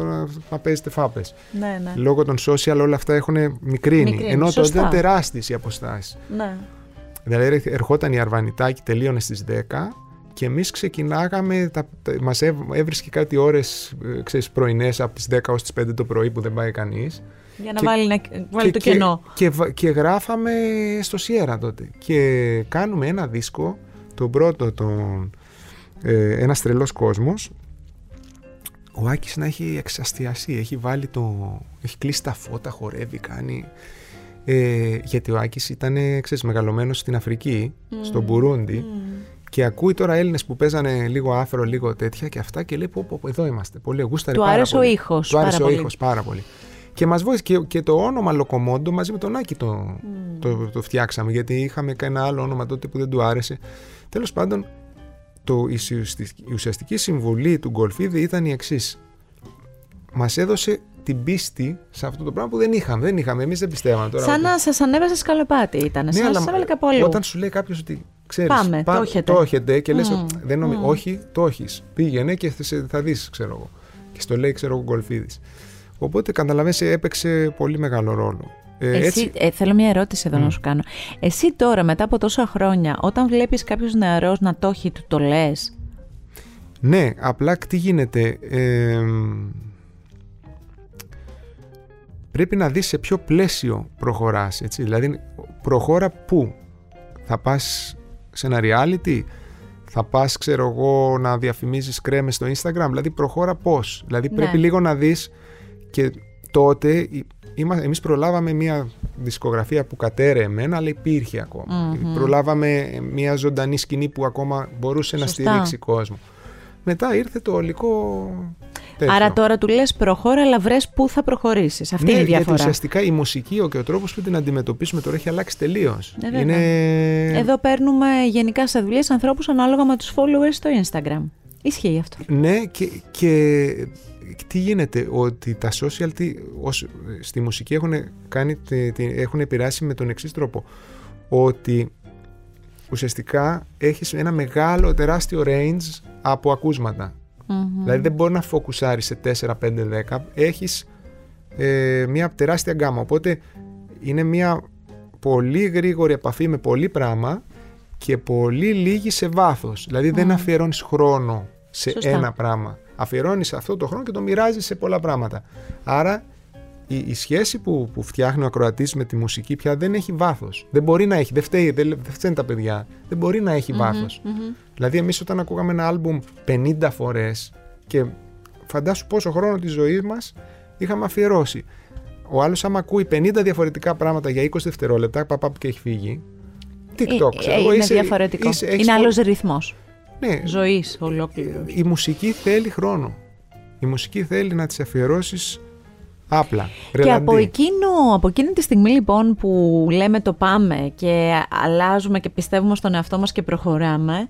να παίζετε φάπες. Ναι, ναι. Λόγω των social όλα αυτά έχουν μικρύνει. Μικρύνει, Ενώ τότε σωστά. ήταν τεράστιες οι αποστάσεις. Ναι. Δηλαδή ερχόταν η Αρβανιτάκη, τελείωνε στις 10 και εμείς ξεκινάγαμε, τα, τα, μας έβ, έβρισκε κάτι ώρες ε, ξέρεις, πρωινές από τις 10 ως τις 5 το πρωί που δεν πάει κανείς. Για να Και- βάλει, να, βάλει το και, κενό. Και, βα- και γράφαμε στο Σιέρα τότε. Και κάνουμε ένα δίσκο, τον πρώτο, τον, ε, ένας τρελός κόσμος. Ο Άκης να έχει εξαστιαστεί, έχει βάλει το... έχει κλείσει τα φώτα, χορεύει, κάνει... Ε, γιατί ο Άκης ήταν, ξέρεις, μεγαλωμένος στην Αφρική, στο Μπουρούντι και ακούει τώρα Έλληνες που παίζανε λίγο άφρο, λίγο τέτοια και αυτά και λέει πω, πω, πω, εδώ είμαστε, πολύ γούσταρε Του πάρα άρεσε πολύ. ο ήχος Του άρεσε πάρα ο πολύ. ήχος πάρα πολύ. Και μας βοήθησε και, και το όνομα Λοκομόντο μαζί με τον Άκη το, το, το φτιάξαμε γιατί είχαμε και ένα άλλο όνομα τότε που δεν του άρεσε. Τέλος πάντων, το, η, ουσιαστική, η ουσιαστική συμβουλή του Γκολφίδη ήταν η εξής. Μας έδωσε την πίστη σε αυτό το πράγμα που δεν είχαμε. Δεν είχαμε, εμείς δεν πιστεύαμε τώρα. Σαν ότι- να σας ανέβασε σκαλοπάτι ήταν. ναι, σαν να αλλά σας έβαλε κάπου αλλού. όταν σου λέει κάποιος ότι ξέρεις, Πάμε, το έχετε. το έχετε και λες, Μμμ. δεν νομι... Μμμ. όχι, το έχεις. Πήγαινε και θα, σε- θα δεις, ξέρω εγώ. Και στο λέει, ξέρω εγώ, Γκολφίδης. Οπότε καταλαβαίνεις, έπαιξε πολύ μεγάλο ρόλο. Ε, Εσύ, έτσι, ε, θέλω μια ερώτηση εδώ Μμ. να σου κάνω. Εσύ τώρα, μετά από τόσα χρόνια, όταν βλέπεις κάποιος νεαρός να το έχει, του το λες; Ναι, απλά τι γίνεται. ε, πρέπει να δεις σε ποιο πλαίσιο προχωράς. Έτσι. Δηλαδή, προχώρα πού. Θα πας σε ένα reality, θα πας, ξέρω εγώ, να διαφημίζεις κρέμες στο Instagram. Δηλαδή, προχώρα πώς. Δηλαδή, Ναι. πρέπει λίγο να δεις και τότε... η- Είμα, εμείς προλάβαμε μια δισκογραφία που κατέρε εμένα, αλλά υπήρχε ακόμα. Μμμ. Προλάβαμε μια ζωντανή σκηνή που ακόμα μπορούσε να Σωστά. στηρίξει κόσμο. Μετά ήρθε το ολικό τέτοιο. Άρα τώρα του λες προχώρα, αλλά βρες πού θα προχωρήσεις. Αυτή ναι, είναι η γιατί διαφορά. ουσιαστικά η μουσική και ο τρόπος που την αντιμετωπίσουμε τώρα έχει αλλάξει τελείως. Ε, βέβαια. είναι... Εδώ παίρνουμε γενικά σε δουλειές ανθρώπους ανάλογα με τους followers στο Instagram. Ισχύει αυτό. Ναι, και, και τι γίνεται, ότι τα social τι, ως, στη μουσική έχουν, κάνει, τη- τη- έχουν επηρεάσει με τον εξής τρόπο. Ότι ουσιαστικά έχεις ένα μεγάλο, τεράστιο range από ακούσματα. Μμμ. Δηλαδή δεν μπορεί να φοκουσάρεις σε 4, 5, 10. Έχεις ε, μια τεράστια γκάμα. Οπότε είναι μια πολύ γρήγορη επαφή με πολύ πράγμα και πολύ λίγη σε βάθος. Δηλαδή δεν αφιερώνεις χρόνο σε Σωστά. ένα πράγμα. Αφιερώνεις αυτό το χρόνο και το μοιράζεις σε πολλά πράγματα. Άρα η, η σχέση που, που φτιάχνει ο ακροατής με τη μουσική πια δεν έχει βάθος. Δεν μπορεί να έχει, δεν φταίει, δεν, δεν φταίνουν τα παιδιά. Δεν μπορεί να έχει βάθος. Μμμ. Δηλαδή, εμείς όταν ακούγαμε ένα άλμπουμ 50 φορές και φαντάσου πόσο χρόνο της ζωής μας είχαμε αφιερώσει. Ο άλλος, άμα ακούει 50 διαφορετικά πράγματα για 20 δευτερόλεπτα, παπά και έχει φύγει. TikTok, Ε, ξέρω ε, εγώ, είναι είσαι- διαφορετικό. είσαι- έχεις είναι πο- άλλος ρυθμός Ναι, ζωής ολόκληρο. η μουσική θέλει χρόνο. Η μουσική θέλει να της αφιερώσεις άπλα. Και ρελαντί. από, εκείνο, από εκείνη τη στιγμή λοιπόν που λέμε το πάμε και αλλάζουμε και πιστεύουμε στον εαυτό μας και προχωράμε,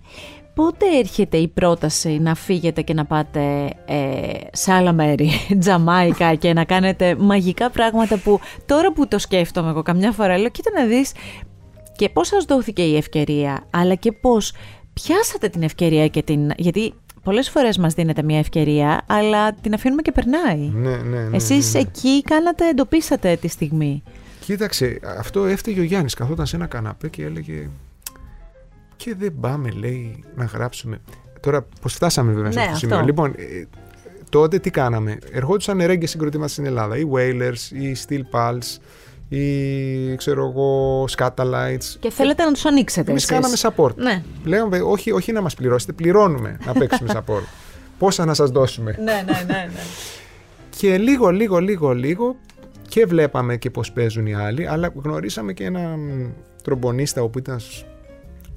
πότε έρχεται η πρόταση να φύγετε και να πάτε ε, σε άλλα μέρη, Τζαμάικα και να κάνετε μαγικά πράγματα που τώρα που το σκέφτομαι εγώ καμιά φορά λέω κοίτα να δεις και πώς σας δόθηκε η ευκαιρία αλλά και πώς πιάσατε την ευκαιρία και την... γιατί πολλές φορές μας δίνεται μια ευκαιρία αλλά την αφήνουμε και περνάει. Ναι, ναι, ναι, Εσείς ναι, ναι. εκεί κάνατε, εντοπίσατε τη στιγμή. Κοίταξε, αυτό έφταιγε ο Γιάννης. Καθόταν σε ένα καναπέ και έλεγε και δεν πάμε λέει να γράψουμε. Τώρα πώς φτάσαμε βέβαια σε Ναι, αυτό το αυτό. σημείο. Λοιπόν, ε, τότε τι κάναμε. Ερχόντουσαν ρέγγε συγκροτήματα στην Ελλάδα. Οι Wailers, οι Steel Pulse, οι ξέρω εγώ, Scatalites. Και θέλετε να τους ανοίξετε. Εμείς εσείς. κάναμε support. Ναι. Λέγαμε, όχι, όχι να μας πληρώσετε, πληρώνουμε να παίξουμε support. Πόσα να σας δώσουμε. ναι, ναι, ναι, ναι. Και λίγο, λίγο, λίγο, λίγο και βλέπαμε και πώς παίζουν οι άλλοι, αλλά γνωρίσαμε και έναν τρομπονίστα όπου ήταν σ-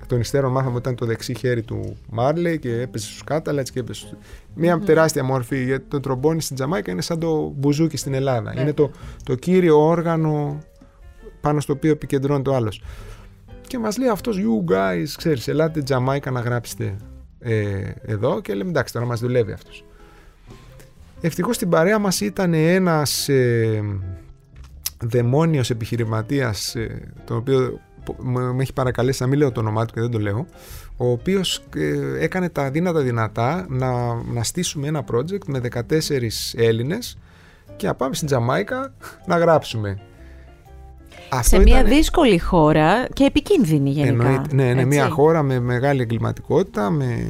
εκ των υστέρων μάθαμε ότι ήταν το δεξί χέρι του Μάρλεϊ και έπαιζε στους Κάταλατς και έπαιζε στους... Μια τεράστια μόρφη γιατί το τρομπόνι στην Τζαμάικα είναι σαν το μπουζούκι στην Ελλάδα. Ναι. Είναι το, το κύριο όργανο πάνω στο οποίο επικεντρώνει το άλλος. Και μας λέει αυτός, you guys, ξέρεις, ελάτε Τζαμάικα να γράψετε ε, εδώ και λέμε εντάξει τώρα μας δουλεύει αυτός. Ευτυχώς στην παρέα μας ήταν ένας ε, δαιμόνιος επιχειρηματίας ε, τον οποίο πο- με με έχει παρακαλέσει να μην λέω το όνομά του και δεν το λέω ο οποίος ε, έκανε τα δύνατα δυνατά να, να στήσουμε ένα project με 14 Έλληνες και να πάμε στην Τζαμάικα να γράψουμε. Αυτό Σε μια ήταν- δύσκολη χώρα και επικίνδυνη γενικά. Εννοείται. Ναι, ναι, έτσι. μια χώρα με μεγάλη εγκληματικότητα με,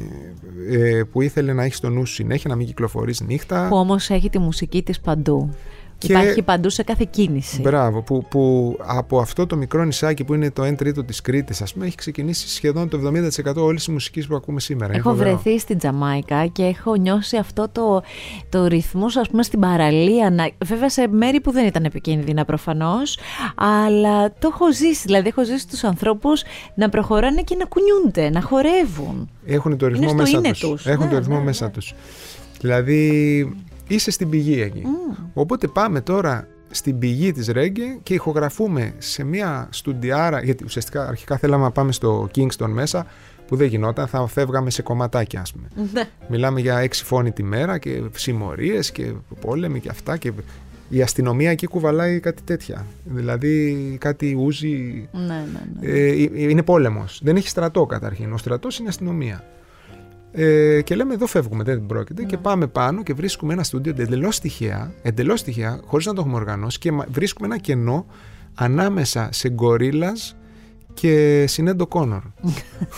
ε, που ήθελε να έχει στο νου σου συνέχεια, να μην κυκλοφορείς νύχτα. Που όμως έχει τη μουσική της παντού. Και- Υπάρχει παντού σε κάθε κίνηση. Μπράβο, που, που από αυτό το μικρό νησάκι που είναι το 1 τρίτο της Κρήτης, ας πούμε, έχει ξεκινήσει σχεδόν το 70% όλης της μουσικής που ακούμε σήμερα. Είναι Έχω φοβερό. βρεθεί στην Τζαμάικα και έχω νιώσει αυτό το, το ρυθμός ας πούμε στην παραλία να, βέβαια σε μέρη που δεν ήταν επικίνδυνα προφανώς αλλά το έχω ζήσει, δηλαδή έχω ζήσει τους ανθρώπους να προχωράνε και να κουνιούνται, να χορεύουν Έχουν το ρυθμό στο μέσα είναι τους. τους. Έχουν Ναι, το ρυθμό ναι, ναι. μέσα τους. Δηλαδή, είσαι στην πηγή εκεί. Οπότε πάμε τώρα στην πηγή της Ρέγγε και ηχογραφούμε σε μια στουντιάρα, γιατί ουσιαστικά αρχικά θέλαμε να πάμε στο Kingston μέσα, που δεν γινόταν, θα φεύγαμε σε κομματάκια ας πούμε. Ναι. Μιλάμε για έξι φόνοι τη μέρα και συμμορίες και πόλεμοι και αυτά και η αστυνομία εκεί κουβαλάει κάτι τέτοια. Δηλαδή κάτι ούζει... Ναι, ναι, ναι. Ε, ε, είναι πόλεμος. Δεν έχει στρατό καταρχήν. Ο στρατός είναι αστυνομία. Ε, και λέμε εδώ φεύγουμε, δεν πρόκειται. Και πάμε πάνω και βρίσκουμε ένα στούντιο εντελώς τυχαία, εντελώς τυχαία, χωρίς να το έχουμε οργανώσει και μα- βρίσκουμε ένα κενό ανάμεσα σε γκορίλας και συνέντο Κόνορ.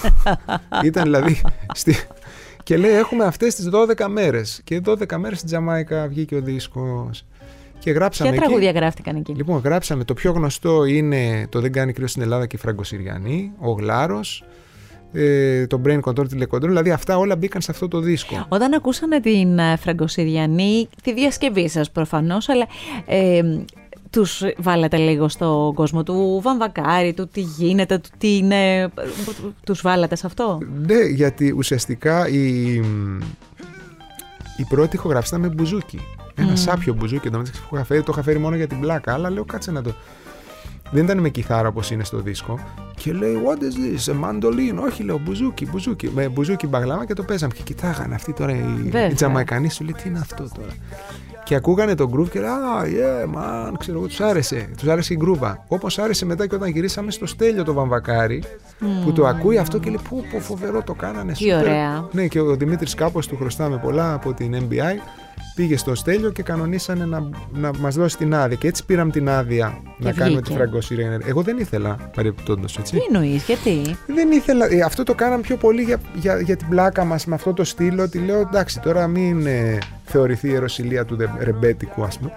Ήταν δηλαδή. Στη... Και λέει: Έχουμε αυτές τις 12 μέρες. Και 12 μέρες στην Τζαμάικα βγήκε ο δίσκος. Και γράψαμε. Ποια εκεί- τραγούδια γράφτηκαν εκεί; Λοιπόν, γράψαμε. Το πιο γνωστό είναι το Δεν κάνει κρύο στην Ελλάδα και η Φραγκοσυριανή, ο Γλάρος, ε, το Brain Control, τηλεκοντρόλ. Δηλαδή αυτά όλα μπήκαν σε αυτό το δίσκο. Όταν ακούσανε την ε, Φραγκοσυριανή, τη διασκευή σας προφανώς, αλλά ε, τους βάλατε λίγο στον κόσμο του Βαμβακάρη, του τι γίνεται, του τι είναι, τους βάλατε σε αυτό; Ναι, γιατί ουσιαστικά η, η πρώτη ηχογράφηση ήταν με μπουζούκι. Ένα σάπιο μπουζούκι. Εν τω μεταξύ που είχα φέρει, το είχα φέρει μόνο για την πλάκα, αλλά λέω κάτσε να το. Δεν ήταν με κιθάρα όπως είναι στο δίσκο. Και λέει, What is this, a mandolin; Όχι, λέω μπουζούκι, μπουζούκι. Με μπουζούκι μπαγλάμα και το παίζαμε. Και κοιτάγανε αυτοί τώρα οι, Βέβαια. οι Τζαμαϊκανοί, σου λέει, Τι είναι αυτό τώρα; Και ακούγανε τον groove και λέει, Α, yeah, man, ξέρω εγώ, τους άρεσε. Τους άρεσε η γκρούβα. Όπως άρεσε μετά και όταν γυρίσαμε στο στέλιο το βαμβακάρι, που το ακούει αυτό και λέει, Πού, πω, φοβερό το κάνανε. Τι super». ωραία. Ναι, και ο Δημήτρης κάπω του χρωστάμε πολλά από την MBI. Πήγε στο στέλιο και κανονίσανε να, να μας δώσει την άδεια. Και έτσι πήραμε την άδεια να κάνουμε τη βγήκε. φραγκοσύρια. Εγώ δεν ήθελα παρεμπιπτόντως, έτσι. Τι εννοείς, γιατί; Δεν ήθελα. ε, αυτό το κάναμε πιο πολύ για, για, για την πλάκα μας με αυτό το στυλ. Ότι λέω εντάξει, τώρα μην ε, θεωρηθεί η ιεροσιλία του δε- ρεμπέτικου, ας πούμε.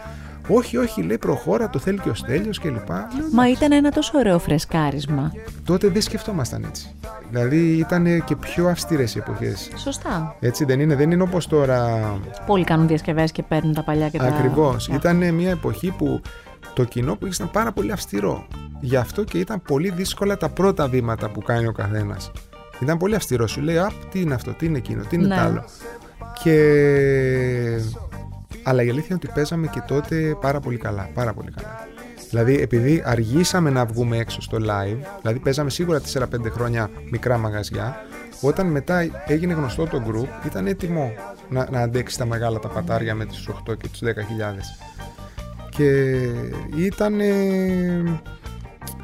Όχι, όχι, λέει προχώρα, το θέλει και ο Στέλιος και λοιπά. Λέω, Μα ήταν ένα τόσο ωραίο φρεσκάρισμα. Τότε δεν σκεφτόμασταν έτσι. Δηλαδή ήταν και πιο αυστηρές οι εποχές. Σωστά. Έτσι δεν είναι, δεν είναι όπως τώρα. Πολλοί κάνουν διασκευές και παίρνουν τα παλιά και τα... Ακριβώς. φτιάχνουν. Ήταν μια εποχή που το κοινό που ήταν πάρα πολύ αυστηρό. Γι' αυτό και ήταν πολύ δύσκολα τα πρώτα βήματα που κάνει ο καθένας. Ήταν πολύ αυστηρό. Σου λέει, Απ, τι είναι αυτό, τι είναι εκείνο, τι είναι Ναι. το άλλο. Και. Αλλά η αλήθεια είναι ότι παίζαμε και τότε πάρα πολύ καλά. Πάρα πολύ καλά. Δηλαδή, επειδή αργήσαμε να βγούμε έξω στο live, δηλαδή παίζαμε σίγουρα 4-5 χρόνια μικρά μαγαζιά, όταν μετά έγινε γνωστό το group, ήταν έτοιμο να, να αντέξει τα μεγάλα τα πατάρια με τις 8 και τους 10.000. Και ήταν.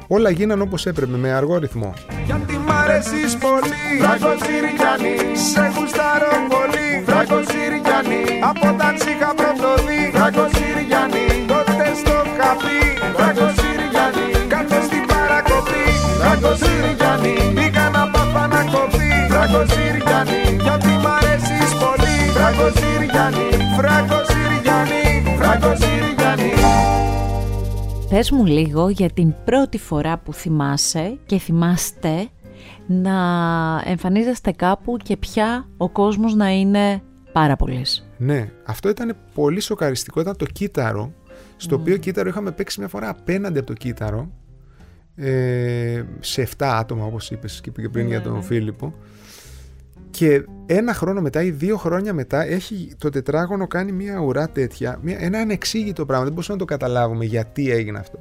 Όλα γίνανε όπως έπρεπε, με αργό ρυθμό. Γιατί μ' αρέσεις πολύ Φράγκο Συριανή Σε γουστάρω πολύ Φράγκο Συριανή Από όταν σ' είχα πρωτοδεί Φράγκο Συριανή Τότε στο είχα πει Φράγκο Συριανή Κάτω στην παρακοπή Φράγκο Συριανή Πήγα να πάθα να κοπεί Φράγκο Συριανή Γιατί μ' Φράγκο Συριανή, Φράγκο Συριανή, Φράγκο Συριανή. Πες μου λίγο για την πρώτη φορά που θυμάσαι και θυμάστε να εμφανίζεστε κάπου και πια ο κόσμος να είναι πάρα πολύς. Ναι, αυτό ήταν πολύ σοκαριστικό. Ήταν το κύτταρο, στο οποίο κύτταρο είχαμε παίξει μια φορά απέναντι από το κύτταρο, ε, σε 7 άτομα, όπως είπες και πριν για τον Φίλιππο. Και ένα χρόνο μετά ή δύο χρόνια μετά έχει το τετράγωνο κάνει μια ουρά τέτοια, μια, ένα ανεξήγητο πράγμα. Δεν μπορούσαμε να το καταλάβουμε γιατί έγινε αυτό.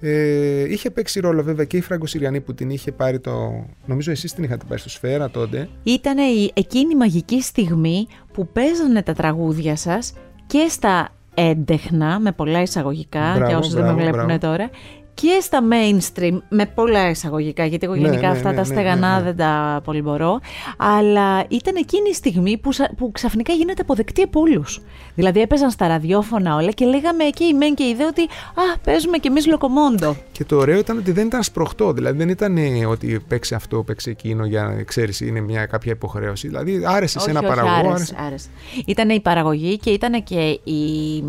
Ε, είχε παίξει ρόλο βέβαια και η Φράγκο Συριανή που την είχε πάρει το. Νομίζω εσείς την είχατε πάρει στο Σφαίρα τότε. Ήταν η, εκείνη η μαγική στιγμή που παίζανε τα τραγούδια σας και στα έντεχνα, με πολλά εισαγωγικά, Μπράβο, για όσους δεν με μπράβο, βλέπουν μπράβο. τώρα, και στα mainstream, με πολλά εισαγωγικά, γιατί εγώ Ναι, γενικά ναι, αυτά ναι, τα ναι, στεγανά ναι, ναι. δεν τα πολύ μπορώ. Αλλά ήταν εκείνη η στιγμή που, σα- που ξαφνικά γίνεται αποδεκτή από όλους. Δηλαδή έπαιζαν στα ραδιόφωνα όλα και λέγαμε και η μεν και η δε ότι Α, παίζουμε κι εμείς λοκομόντο. Και το ωραίο ήταν ότι δεν ήταν σπροχτό. Δηλαδή δεν ήταν ε, ότι παίξει αυτό, παίξει εκείνο για να ξέρεις, είναι μια κάποια υποχρέωση. Δηλαδή άρεσε σε ένα όχι, όχι, παραγωγό. άρεσε, άρεσε. Ήταν η παραγωγή και ήταν και η.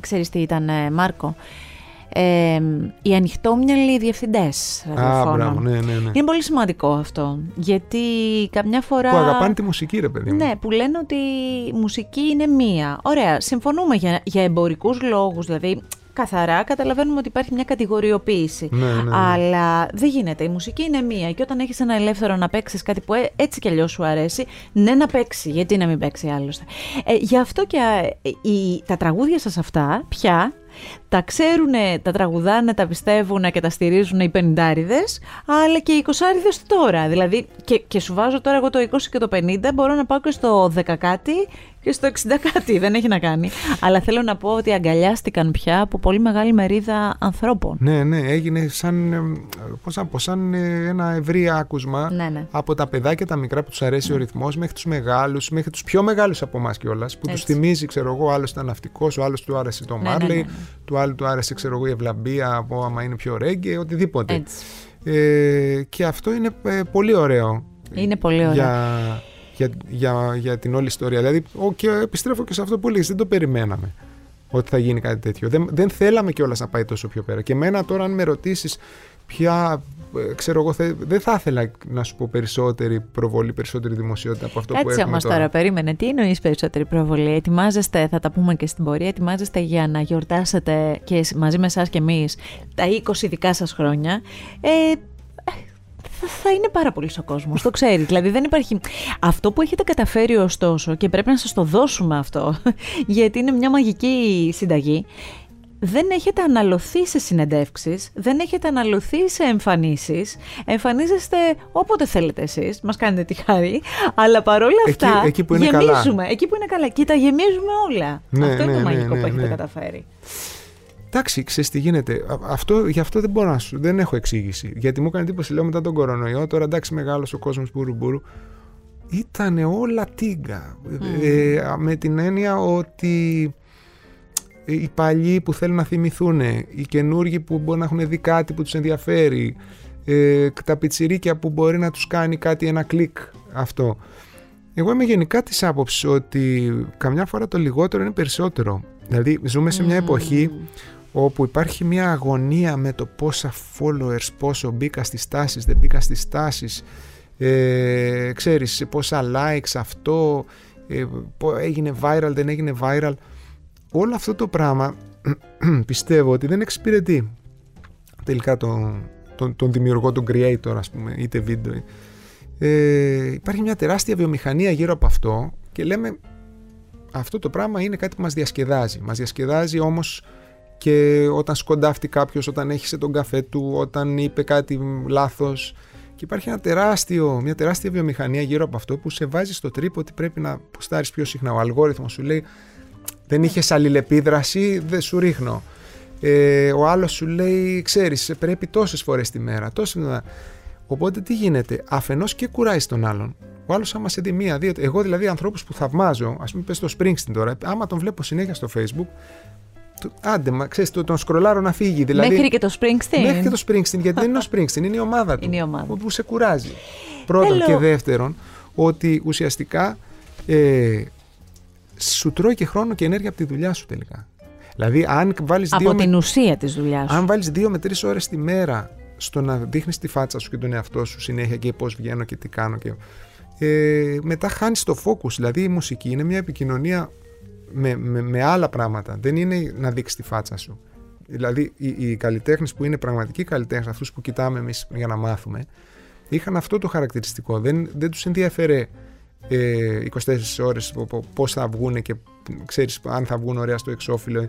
Ξέρεις τι ήταν, ε, Μάρκο. Ε, οι ανοιχτόμυαλοι διευθυντές Α, μπράβο, ραδιοφώνων. ναι, ναι, ναι. Είναι πολύ σημαντικό αυτό. Γιατί καμιά φορά. Που αγαπάνε τη μουσική, ρε παιδί μου. Ναι, που λένε ότι η μουσική είναι μία. Ωραία, συμφωνούμε για, για εμπορικούς λόγους, δηλαδή καθαρά καταλαβαίνουμε ότι υπάρχει μια κατηγοριοποίηση. Ναι, ναι, ναι. Αλλά δεν γίνεται. Η μουσική είναι μία. Και όταν έχεις ένα ελεύθερο να παίξεις κάτι που ε- έτσι κι αλλιώς σου αρέσει, ναι να παίξει. Γιατί να μην παίξει άλλωστε. Ε, γι' αυτό και ε, η- τα τραγούδια σας αυτά πια τα ξέρουν, τα τραγουδάνε, τα πιστεύουν και τα στηρίζουν οι πενηντάριδες, αλλά και οι εικοσάριδες του τώρα. Δηλαδή, και, και σου βάζω τώρα εγώ το 20 και το 50, μπορώ να πάω και στο 10 κάτι και στο 60 κάτι, δεν έχει να κάνει. Αλλά θέλω να πω ότι αγκαλιάστηκαν πια από πολύ μεγάλη μερίδα ανθρώπων. Ναι, ναι, έγινε σαν, ε, πώς να πω, σαν ε, ένα ευρύ άκουσμα Ναι, ναι. από τα παιδάκια τα μικρά που τους αρέσει ο ρυθμός μέχρι τους μεγάλους, μέχρι τους πιο μεγάλους από εμάς κιόλας. Που τους Έτσι. θυμίζει, ξέρω εγώ, ο άλλος ήταν ναυτικός, ο άλλος του άρεσε το Ναι, ναι, Μάρλεϊ, ναι, ναι. του άλλου του άρεσε, ξέρω εγώ, η ευλαμπία από άμα είναι πιο ρέγγε, οτιδήποτε. Έτσι. Ε, και αυτό είναι ε, πολύ ωραίο. Είναι πολύ ωραίο. Για, για, για, για την όλη ιστορία. Δηλαδή, ο, και επιστρέφω και σε αυτό που λέγεις, δεν το περιμέναμε ότι θα γίνει κάτι τέτοιο. Δεν, δεν θέλαμε κιόλας να πάει τόσο πιο πέρα. Και εμένα τώρα, αν με ρωτήσεις ποια. ε, Ξέρω εγώ, θε- δεν θα ήθελα να σου πω περισσότερη προβολή, περισσότερη δημοσιότητα από αυτό που Κάτσε έχουμε όμως τώρα, περίμενε. Τι εννοείς περισσότερη προβολή; Ετοιμάζεστε, θα τα πούμε και στην πορεία, ετοιμάζεστε για να γιορτάσετε και σ- μαζί με εσάς και εμείς τα 20 δικά σας χρόνια. Ε, θα, θα είναι πάρα πολύς ο κόσμος. Το ξέρεις. δηλαδή δεν υπάρχει. Αυτό που έχετε καταφέρει ωστόσο, και πρέπει να σας το δώσουμε αυτό, γιατί είναι μια μαγική συνταγή. Δεν έχετε αναλωθεί σε συνεντεύξεις, δεν έχετε αναλωθεί σε εμφανίσεις. Εμφανίζεστε όποτε θέλετε εσείς, μας κάνετε τη χάρη, αλλά παρόλα Εκεί- αυτά εκεί που είναι καλά. γεμίζουμε. Εκεί που είναι καλά. Και τα γεμίζουμε όλα. Ναι, Αυτό είναι ναι, το ναι, μαγικό ναι, που έχετε ναι. καταφέρει. Εντάξει, ξέρεις τι γίνεται. Α- Αυτό, γι' αυτό δεν μπορώ να σου. Δεν έχω εξήγηση. Γιατί μου έκανε εντύπωση, λέω μετά τον κορονοϊό, τώρα εντάξει, μεγάλος ο κόσμος μπούρου μπούρου. Ήταν όλα τίγκα. Ε, με την έννοια ότι οι παλιοί που θέλουν να θυμηθούν, οι καινούργοι που μπορεί να έχουν δει κάτι που τους ενδιαφέρει, ε, τα πιτσιρίκια που μπορεί να τους κάνει κάτι ένα κλικ αυτό. Εγώ είμαι γενικά της άποψης ότι καμιά φορά το λιγότερο είναι περισσότερο. Δηλαδή ζούμε σε μια εποχή όπου υπάρχει μια αγωνία με το πόσα followers, πόσο μπήκα στις τάσεις, δεν μπήκα στις τάσεις, ε, ξέρεις πόσα likes αυτό, ε, πο- έγινε viral, δεν έγινε viral. Όλο αυτό το πράγμα πιστεύω ότι δεν εξυπηρετεί τελικά τον, τον, τον δημιουργό, τον creator ας πούμε, είτε βίντεο. Ε, υπάρχει μια τεράστια βιομηχανία γύρω από αυτό και λέμε αυτό το πράγμα είναι κάτι που μας διασκεδάζει. Μας διασκεδάζει όμως και όταν σκοντάφτει κάποιος, όταν έχισε τον καφέ του, όταν είπε κάτι λάθος. Και υπάρχει ένα τεράστιο, μια τεράστια βιομηχανία γύρω από αυτό που σε βάζει στο τρύπο ότι πρέπει να ποστάρεις πιο συχνά. Ο αλγόριθμος σου λέει δεν είχες αλληλεπίδραση, δεν σου ρίχνω. Ε, ο άλλος σου λέει, ξέρεις, πρέπει τόσες φορές τη μέρα. Τόσες... Οπότε τι γίνεται, αφενός και κουράζει τον άλλον. Ο άλλος, άμα σε δει μία, δύο. Εγώ δηλαδή ανθρώπους που θαυμάζω, ας πούμε, πες στο Springsteen τώρα, άμα τον βλέπω συνέχεια στο Facebook, του- άντε, μα ξέρεις, τον σκρολάρω να φύγει. Δηλαδή, Μέχρι και το Springsteen. Μέχρι και το Springsteen, γιατί δεν είναι ο Springsteen, είναι η ομάδα του. Είναι η ομάδα. Που, που σε κουράζει. Πρώτον Θέλω- και δεύτερον, ότι ουσιαστικά ε, σου τρώει και χρόνο και ενέργεια από τη δουλειά σου τελικά. Δηλαδή, αν βάλεις Από δύο, την με, ουσία της δουλειάς σου. αν βάλεις δύο με τρεις ώρες τη μέρα στο να δείχνεις τη φάτσα σου και τον εαυτό σου συνέχεια και πώς βγαίνω και τι κάνω. Και, ε, μετά χάνεις το focus. Δηλαδή, η μουσική είναι μια επικοινωνία με, με, με άλλα πράγματα. Δεν είναι να δείξεις τη φάτσα σου. Δηλαδή, οι, οι καλλιτέχνες που είναι πραγματικοί καλλιτέχνες, αυτούς που κοιτάμε εμείς για να μάθουμε, είχαν αυτό το χαρακτηριστικό. Δεν, δεν τους ενδιαφέρε ε, 24 ώρες πώς θα βγουν και ξέρεις αν θα βγουν ωραία στο εξώφυλλο.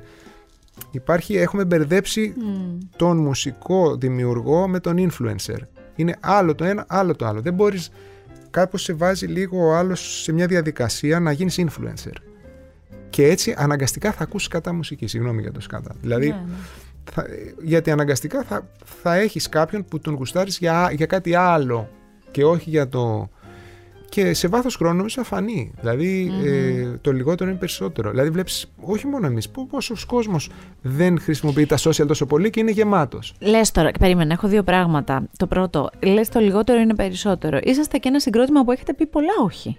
Υπάρχει, έχουμε μπερδέψει Μμμ. τον μουσικό δημιουργό με τον influencer. Είναι άλλο το ένα, άλλο το άλλο. Δεν μπορείς, κάπως σε βάζει λίγο ο άλλος σε μια διαδικασία να γίνεις influencer. Και έτσι αναγκαστικά θα ακούσεις κατά μουσική. Συγγνώμη για το σκάτα. Δηλαδή, Ναι, ναι. θα, γιατί αναγκαστικά θα, θα έχεις κάποιον που τον γουστάρεις για, για κάτι άλλο και όχι για το... Και σε βάθος χρόνου όμως θα φανεί. Δηλαδή ε, το λιγότερο είναι περισσότερο. Δηλαδή βλέπεις όχι μόνο εμείς, πο- πόσος κόσμος δεν χρησιμοποιεί τα social τόσο πολύ και είναι γεμάτος. Λες τώρα, περίμενα, έχω δύο πράγματα. Το πρώτο, λες το λιγότερο είναι περισσότερο. Είσαστε και ένα συγκρότημα που έχετε πει πολλά όχι.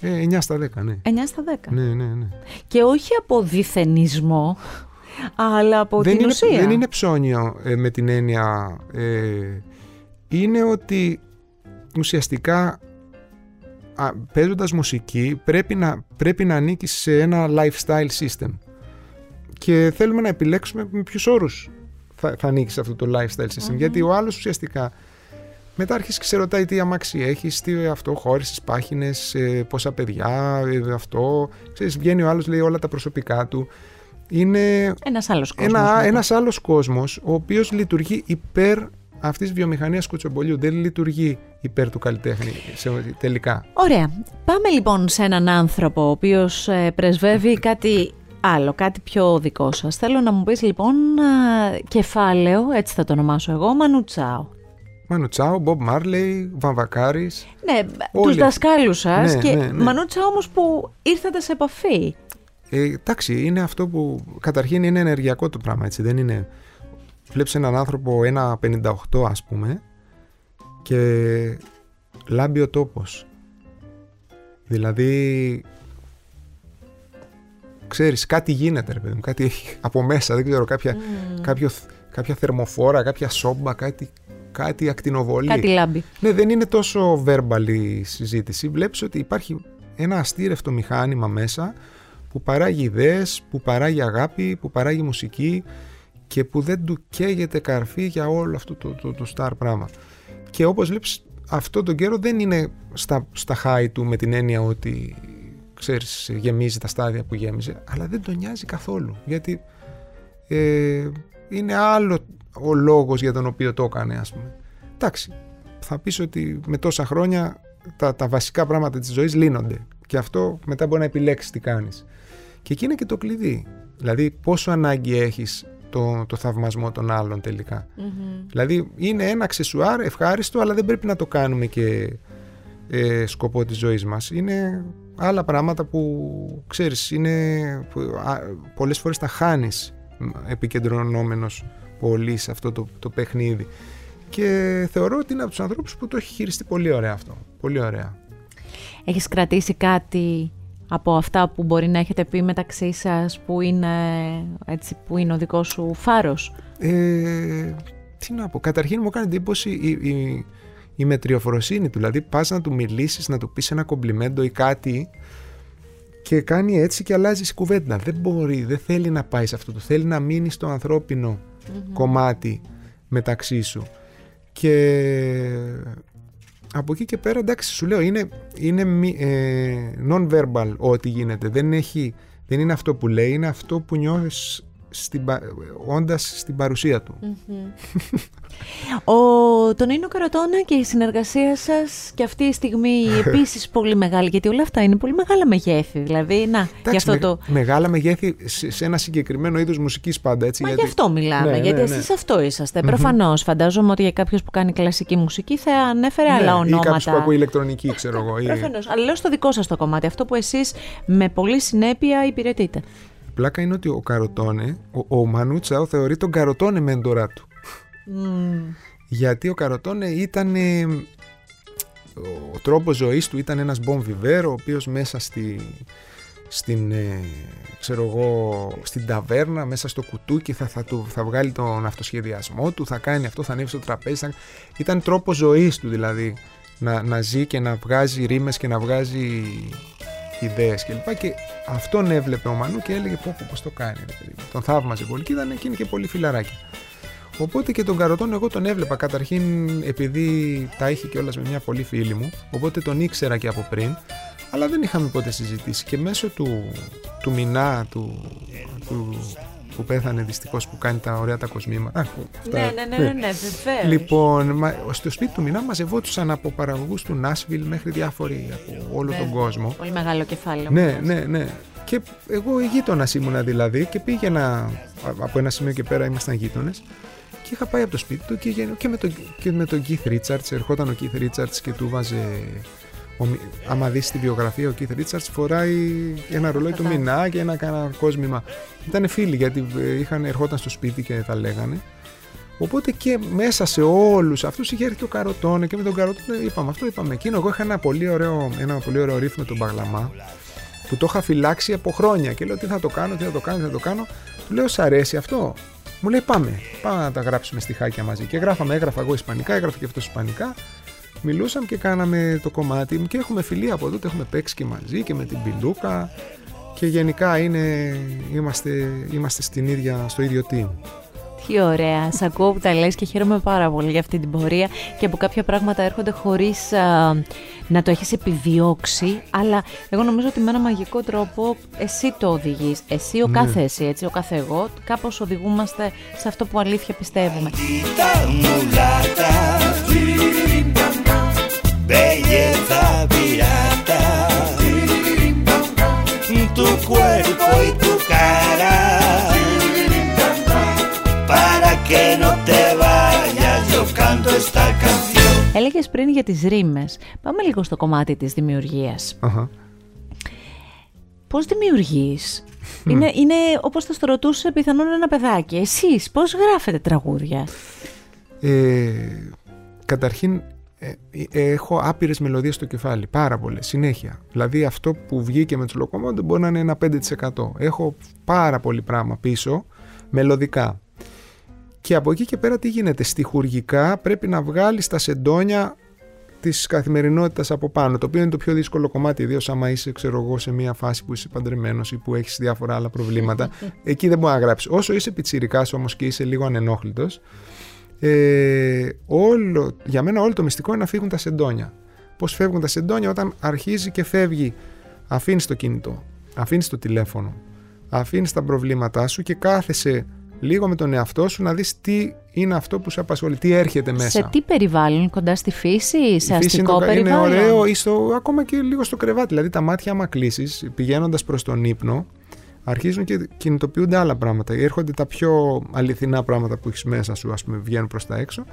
Ε, 9 στα 10, ναι. 9 στα 10. Ναι, ναι, ναι. Και όχι από διθενισμό, αλλά από δεν, την είναι, ουσία. δεν είναι ψώνιο ε, με την έννοια. Ε, είναι ότι ουσιαστικά α, παίζοντας μουσική πρέπει να, πρέπει να ανήκεις σε ένα lifestyle system και θέλουμε να επιλέξουμε με ποιους όρους θα, θα ανήκεις σε αυτό το lifestyle system γιατί ο άλλος ουσιαστικά μετά αρχίζει και σε ρωτάει τι αμάξι έχεις, τι αυτό, χώρισες πάχινες, ε, πόσα παιδιά, ε, αυτό. Ξέρεις, βγαίνει ο άλλος, λέει όλα τα προσωπικά του. Είναι Ένας άλλος κόσμος. ένα, ένας άλλος κόσμος ο οποίος λειτουργεί υπέρ αυτής της βιομηχανίας κουτσομπολιού. Δεν λειτουργεί υπέρ του καλλιτέχνη σε, τελικά. Ωραία. Πάμε λοιπόν σε έναν άνθρωπο ο οποίος ε, πρεσβεύει κάτι άλλο, κάτι πιο δικό σας. Θέλω να μου πεις λοιπόν α, κεφάλαιο, έτσι θα το ονομάσω εγώ, Μανουτσάο. Μάνου Τσάο, Μπομπ Μάρλεϊ, Βαμβακάρης. Ναι, Όλοι. τους δασκάλους σας Ναι, και ναι, ναι. Μανούτσα όμως που ήρθατε σε επαφή. Ε, εντάξει, είναι αυτό που καταρχήν είναι ενεργειακό το πράγμα, έτσι. Δεν είναι... Βλέπεις έναν άνθρωπο 1,58 ας πούμε και λάμπει ο τόπος. Δηλαδή, ξέρεις, κάτι γίνεται ρε παιδί μου, κάτι έχει από μέσα, δεν ξέρω, κάποια, κάποιο, κάποια θερμοφόρα, κάποια σόμπα, κάτι, κάτι ακτινοβολή. Κάτι λάμπει. Ναι, δεν είναι τόσο verbal η συζήτηση. Βλέπεις ότι υπάρχει ένα αστήρευτο μηχάνημα μέσα που παράγει ιδέες, που παράγει αγάπη, που παράγει μουσική και που δεν του καίγεται καρφί για όλο αυτό το, το, το star πράγμα. Και όπως βλέπεις αυτό τον καιρό δεν είναι στα, στα high του με την έννοια ότι ξέρεις γεμίζει τα στάδια που γέμιζε αλλά δεν τον νοιάζει καθόλου γιατί ε, είναι άλλο ο λόγος για τον οποίο το έκανε ας πούμε. Εντάξει, θα πεις ότι με τόσα χρόνια τα, τα βασικά πράγματα της ζωής λύνονται και αυτό μετά μπορεί να επιλέξεις τι κάνεις. Και εκεί είναι και το κλειδί. Δηλαδή πόσο ανάγκη έχεις το, το θαυμασμό των άλλων τελικά. Δηλαδή είναι ένα αξεσουάρ ευχάριστο αλλά δεν πρέπει να το κάνουμε και ε, σκοπό της ζωής μας. Είναι άλλα πράγματα που ξέρεις είναι που, α, πολλές φορές τα χάνεις μ, επικεντρωνόμενος πολύ σε αυτό το, το παιχνίδι. Και θεωρώ ότι είναι από τους ανθρώπους που το έχει χειριστεί πολύ ωραία αυτό. Πολύ ωραία. Έχεις κρατήσει κάτι από αυτά που μπορεί να έχετε πει μεταξύ σας που είναι, έτσι, που είναι ο δικός σου φάρος; Ε, τι να πω. Καταρχήν μου έκανε εντύπωση η, η, η μετριοφροσύνη του. Δηλαδή πας να του μιλήσεις, να του πεις ένα κομπλιμέντο ή κάτι και κάνει έτσι και αλλάζεις κουβέντα. Δεν μπορεί, δεν θέλει να πάει σε αυτό. Το θέλει να μείνει στο ανθρώπινο κομμάτι μεταξύ σου. Και από εκεί και πέρα, εντάξει, σου λέω, είναι, είναι μη- ε, non-verbal ό,τι γίνεται. Δεν, έχει, δεν είναι αυτό που λέει, είναι αυτό που νιώθεις στην, πα- όντας στην παρουσία του. Ο, τον Νίνο Καρατώνα και η συνεργασία σας και αυτή η στιγμή επίσης πολύ μεγάλη, γιατί όλα αυτά είναι πολύ μεγάλα μεγέθη. Δηλαδή, να, γι' Εντάξει, αυτό με- το... Μεγάλα μεγέθη σε, σε ένα συγκεκριμένο είδος μουσικής πάντα, έτσι. Μα γιατί- γι' αυτό μιλάμε, Ναι, γιατί ναι, ναι. εσείς αυτό είσαστε. Προφανώς, φαντάζομαι ότι για κάποιος που κάνει κλασική μουσική θα ανέφερε Ναι, άλλα Ή κάποιος που ονόματα. ακούει ηλεκτρονική, ξέρω εγώ. ή- Προφανώς, αλλά λέω στο δικό σας το κομμάτι, αυτό που εσείς με πολύ συνέπεια υπηρετείτε. Η πλάκα είναι ότι ο Καροτόνε, ο, ο Μανούτσαο θεωρεί τον Καροτόνε μέντορά του. Γιατί ο Καροτόνε ήταν. ε, Ο τρόπος ζωής του ήταν ένας bon vivant, ο οποίος μέσα στη, στην, ε, ξέρω εγώ, στην ταβέρνα μέσα στο κουτούκι θα, θα, του, θα βγάλει τον αυτοσχεδιασμό του, θα κάνει αυτό, θα ανέβει στο τραπέζι. Θα... Ήταν τρόπος ζωής του δηλαδή να, να ζει και να βγάζει ρήμες και να βγάζει ιδέες κλπ. Και, και αυτόν έβλεπε ο Μανού και έλεγε πω, πω πώς το κάνει. Ρε, παιδί. Τον θαύμαζε πολύ και ήταν εκείνη και πολύ φιλαράκι. Οπότε και τον Καροτών εγώ τον έβλεπα καταρχήν επειδή τα είχε κιόλας με μια πολύ φίλη μου, οπότε τον ήξερα και από πριν αλλά δεν είχαμε ποτέ συζητήσει και μέσω του, του Μινά του, του, που πέθανε δυστυχώς που κάνει τα ωραία τα κοσμήματα. Ναι, ναι, ναι, ναι, ναι, βεβαίως. Λοιπόν, στο σπίτι του Μινά μαζευόντουσαν από παραγωγούς του Νάσβιλ μέχρι διάφοροι από όλο τον κόσμο. Πολύ μεγάλο κεφάλαιο. Ναι, ναι, ναι. Και εγώ γείτονα ήμουνα δηλαδή και πήγαινα από ένα σημείο και πέρα ήμασταν γείτονες. Και είχα πάει από το σπίτι του και, και, με, τον, και με τον Keith Richards. Ερχόταν ο Keith Richards και του βάζε ο, άμα δεις τη βιογραφία ο Keith Richards φοράει ένα ρολόι του Μινά και ένα κάνα κόσμημα. Ήταν φίλοι γιατί ε, είχαν, ερχόταν στο σπίτι και τα λέγανε. Οπότε και μέσα σε όλους αυτούς είχε έρθει και ο Καροτόνε και με τον Καροτόνε είπαμε αυτό είπαμε εκείνο. Εγώ είχα ένα πολύ ωραίο, ένα πολύ ωραίο ρίφ με τον Παγλαμά που το είχα φυλάξει από χρόνια και λέω τι θα το κάνω, τι θα το κάνω, τι θα το κάνω του λέω σ' αρέσει αυτό; Μου λέει πάμε, πάμε να τα γράψουμε στιχάκια μαζί και γράφαμε, έγραφα εγώ ισπανικά, έγραφε και αυτός ισπανικά μιλούσαμε και κάναμε το κομμάτι και έχουμε φιλία από τότε, έχουμε παίξει και μαζί και με την Πιλούκα και γενικά είναι, είμαστε, είμαστε στην ίδια, στο ίδιο team. Τι ωραία, σ' ακούω που τα λες και χαίρομαι πάρα πολύ για αυτή την πορεία και από κάποια πράγματα έρχονται χωρίς να το έχεις επιδιώξει αλλά εγώ νομίζω ότι με ένα μαγικό τρόπο εσύ το οδηγείς, εσύ ο ναι. κάθε εσύ, έτσι, ο κάθε εγώ κάπως οδηγούμαστε σε αυτό που αλήθεια πιστεύουμε belleza pirata. Tu cuerpo y tu cara. Para que no te vayas, yo canto esta canción. Έλεγες πριν για τις ρήμες. Πάμε λίγο στο κομμάτι της δημιουργίας. Uh-huh. Πώς δημιουργείς; Είναι, είναι όπως θα στο ρωτούσε πιθανόν ένα παιδάκι. Εσείς πώς γράφετε τραγούδια; Ε, καταρχήν ε, ε, έχω άπειρες μελωδίες στο κεφάλι, πάρα πολλές, συνέχεια. Δηλαδή αυτό που βγήκε με τους λοκομόντε μπορεί να είναι ένα 5%. Έχω πάρα πολύ πράγμα πίσω, μελωδικά. Και από εκεί και πέρα τι γίνεται, στοιχουργικά πρέπει να βγάλεις τα σεντόνια της καθημερινότητας από πάνω, το οποίο είναι το πιο δύσκολο κομμάτι, ιδίως άμα είσαι, ξέρω εγώ, σε μια φάση που είσαι παντρεμένος ή που έχεις διάφορα άλλα προβλήματα. Εκεί δεν μπορεί να γράψει. Όσο είσαι πιτσιρικάς όμως και είσαι λίγο ανενόχλητος, ε, όλο, για μένα όλο το μυστικό είναι να φύγουν τα σεντόνια. Πώς φεύγουν τα σεντόνια όταν αρχίζει και φεύγει, αφήνεις το κινητό, αφήνεις το τηλέφωνο, αφήνεις τα προβλήματά σου και κάθεσαι λίγο με τον εαυτό σου να δεις τι είναι αυτό που σε απασχολεί, τι έρχεται μέσα. Σε τι περιβάλλον, κοντά στη φύση, σε αστικό είναι περιβάλλον; Είναι ωραίο, ή στο, ακόμα και λίγο στο κρεβάτι. Δηλαδή τα μάτια άμα κλείσεις, πηγαίνοντας προς τον ύπνο, αρχίζουν και κινητοποιούνται άλλα πράγματα. Έρχονται τα πιο αληθινά πράγματα που έχεις μέσα σου, ας πούμε, βγαίνουν προς τα έξω.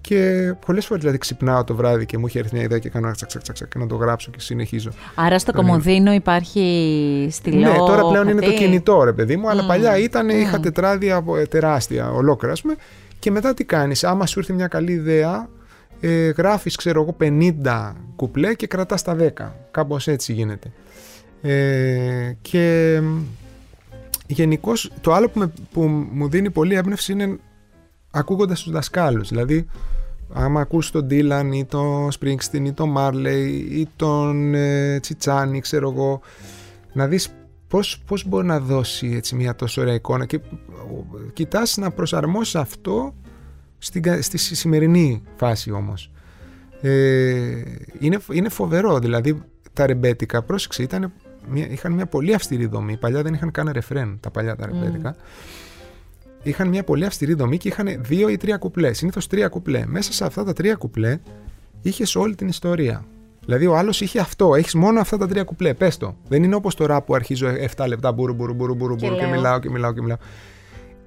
Και πολλές φορές δηλαδή ξυπνάω το βράδυ και μου έχει έρθει μια ιδέα και κάνω τσακ, τσακ, τσακ, και να το γράψω και συνεχίζω. Άρα στο κομμωδίνο υπάρχει στυλό. Ναι, τώρα πλέον είναι το κινητό, ρε παιδί μου, αλλά παλιά ήταν, είχα τετράδια ε, τεράστια ολόκληρα, ας πούμε. Και μετά τι κάνεις, άμα σου έρθει μια καλή ιδέα, ε, γράφεις, ξέρω εγώ, 50 κουπλέ και κρατάς τα 10. Κάπως έτσι γίνεται. Ε, και γενικώς το άλλο που, που μου δίνει πολύ έμπνευση είναι ακούγοντας τους δασκάλους. Δηλαδή, άμα ακούς τον Dylan ή τον Springsteen ή τον Marley ή τον ε, Τσιτσάνι, ξέρω εγώ, να δεις πώς, πώς μπορεί να δώσει έτσι μια τόσο ωραία εικόνα και κοιτάς να προσαρμόσεις αυτό στην, στη σημερινή φάση όμως. Ε, είναι, είναι φοβερό, δηλαδή τα ρεμπέτικα, πρόσεξε, ήταν μια, είχαν μια πολύ αυστηρή δομή. Παλιά δεν είχαν καν ρεφρέν τα παλιά τα ρεμπέτικα. Είχαν μια πολύ αυστηρή δομή και είχαν δύο ή τρία κουπλέ. Συνήθως τρία κουπλέ. Μέσα σε αυτά τα τρία κουπλέ είχες όλη την ιστορία. Δηλαδή ο άλλος είχε αυτό. Έχεις μόνο αυτά τα τρία κουπλέ. Πες το. Δεν είναι όπως τώρα που αρχίζω 7 λεπτά μπουρου μπουρου μπουρου μπουρου και, και μιλάω και μιλάω και μιλάω.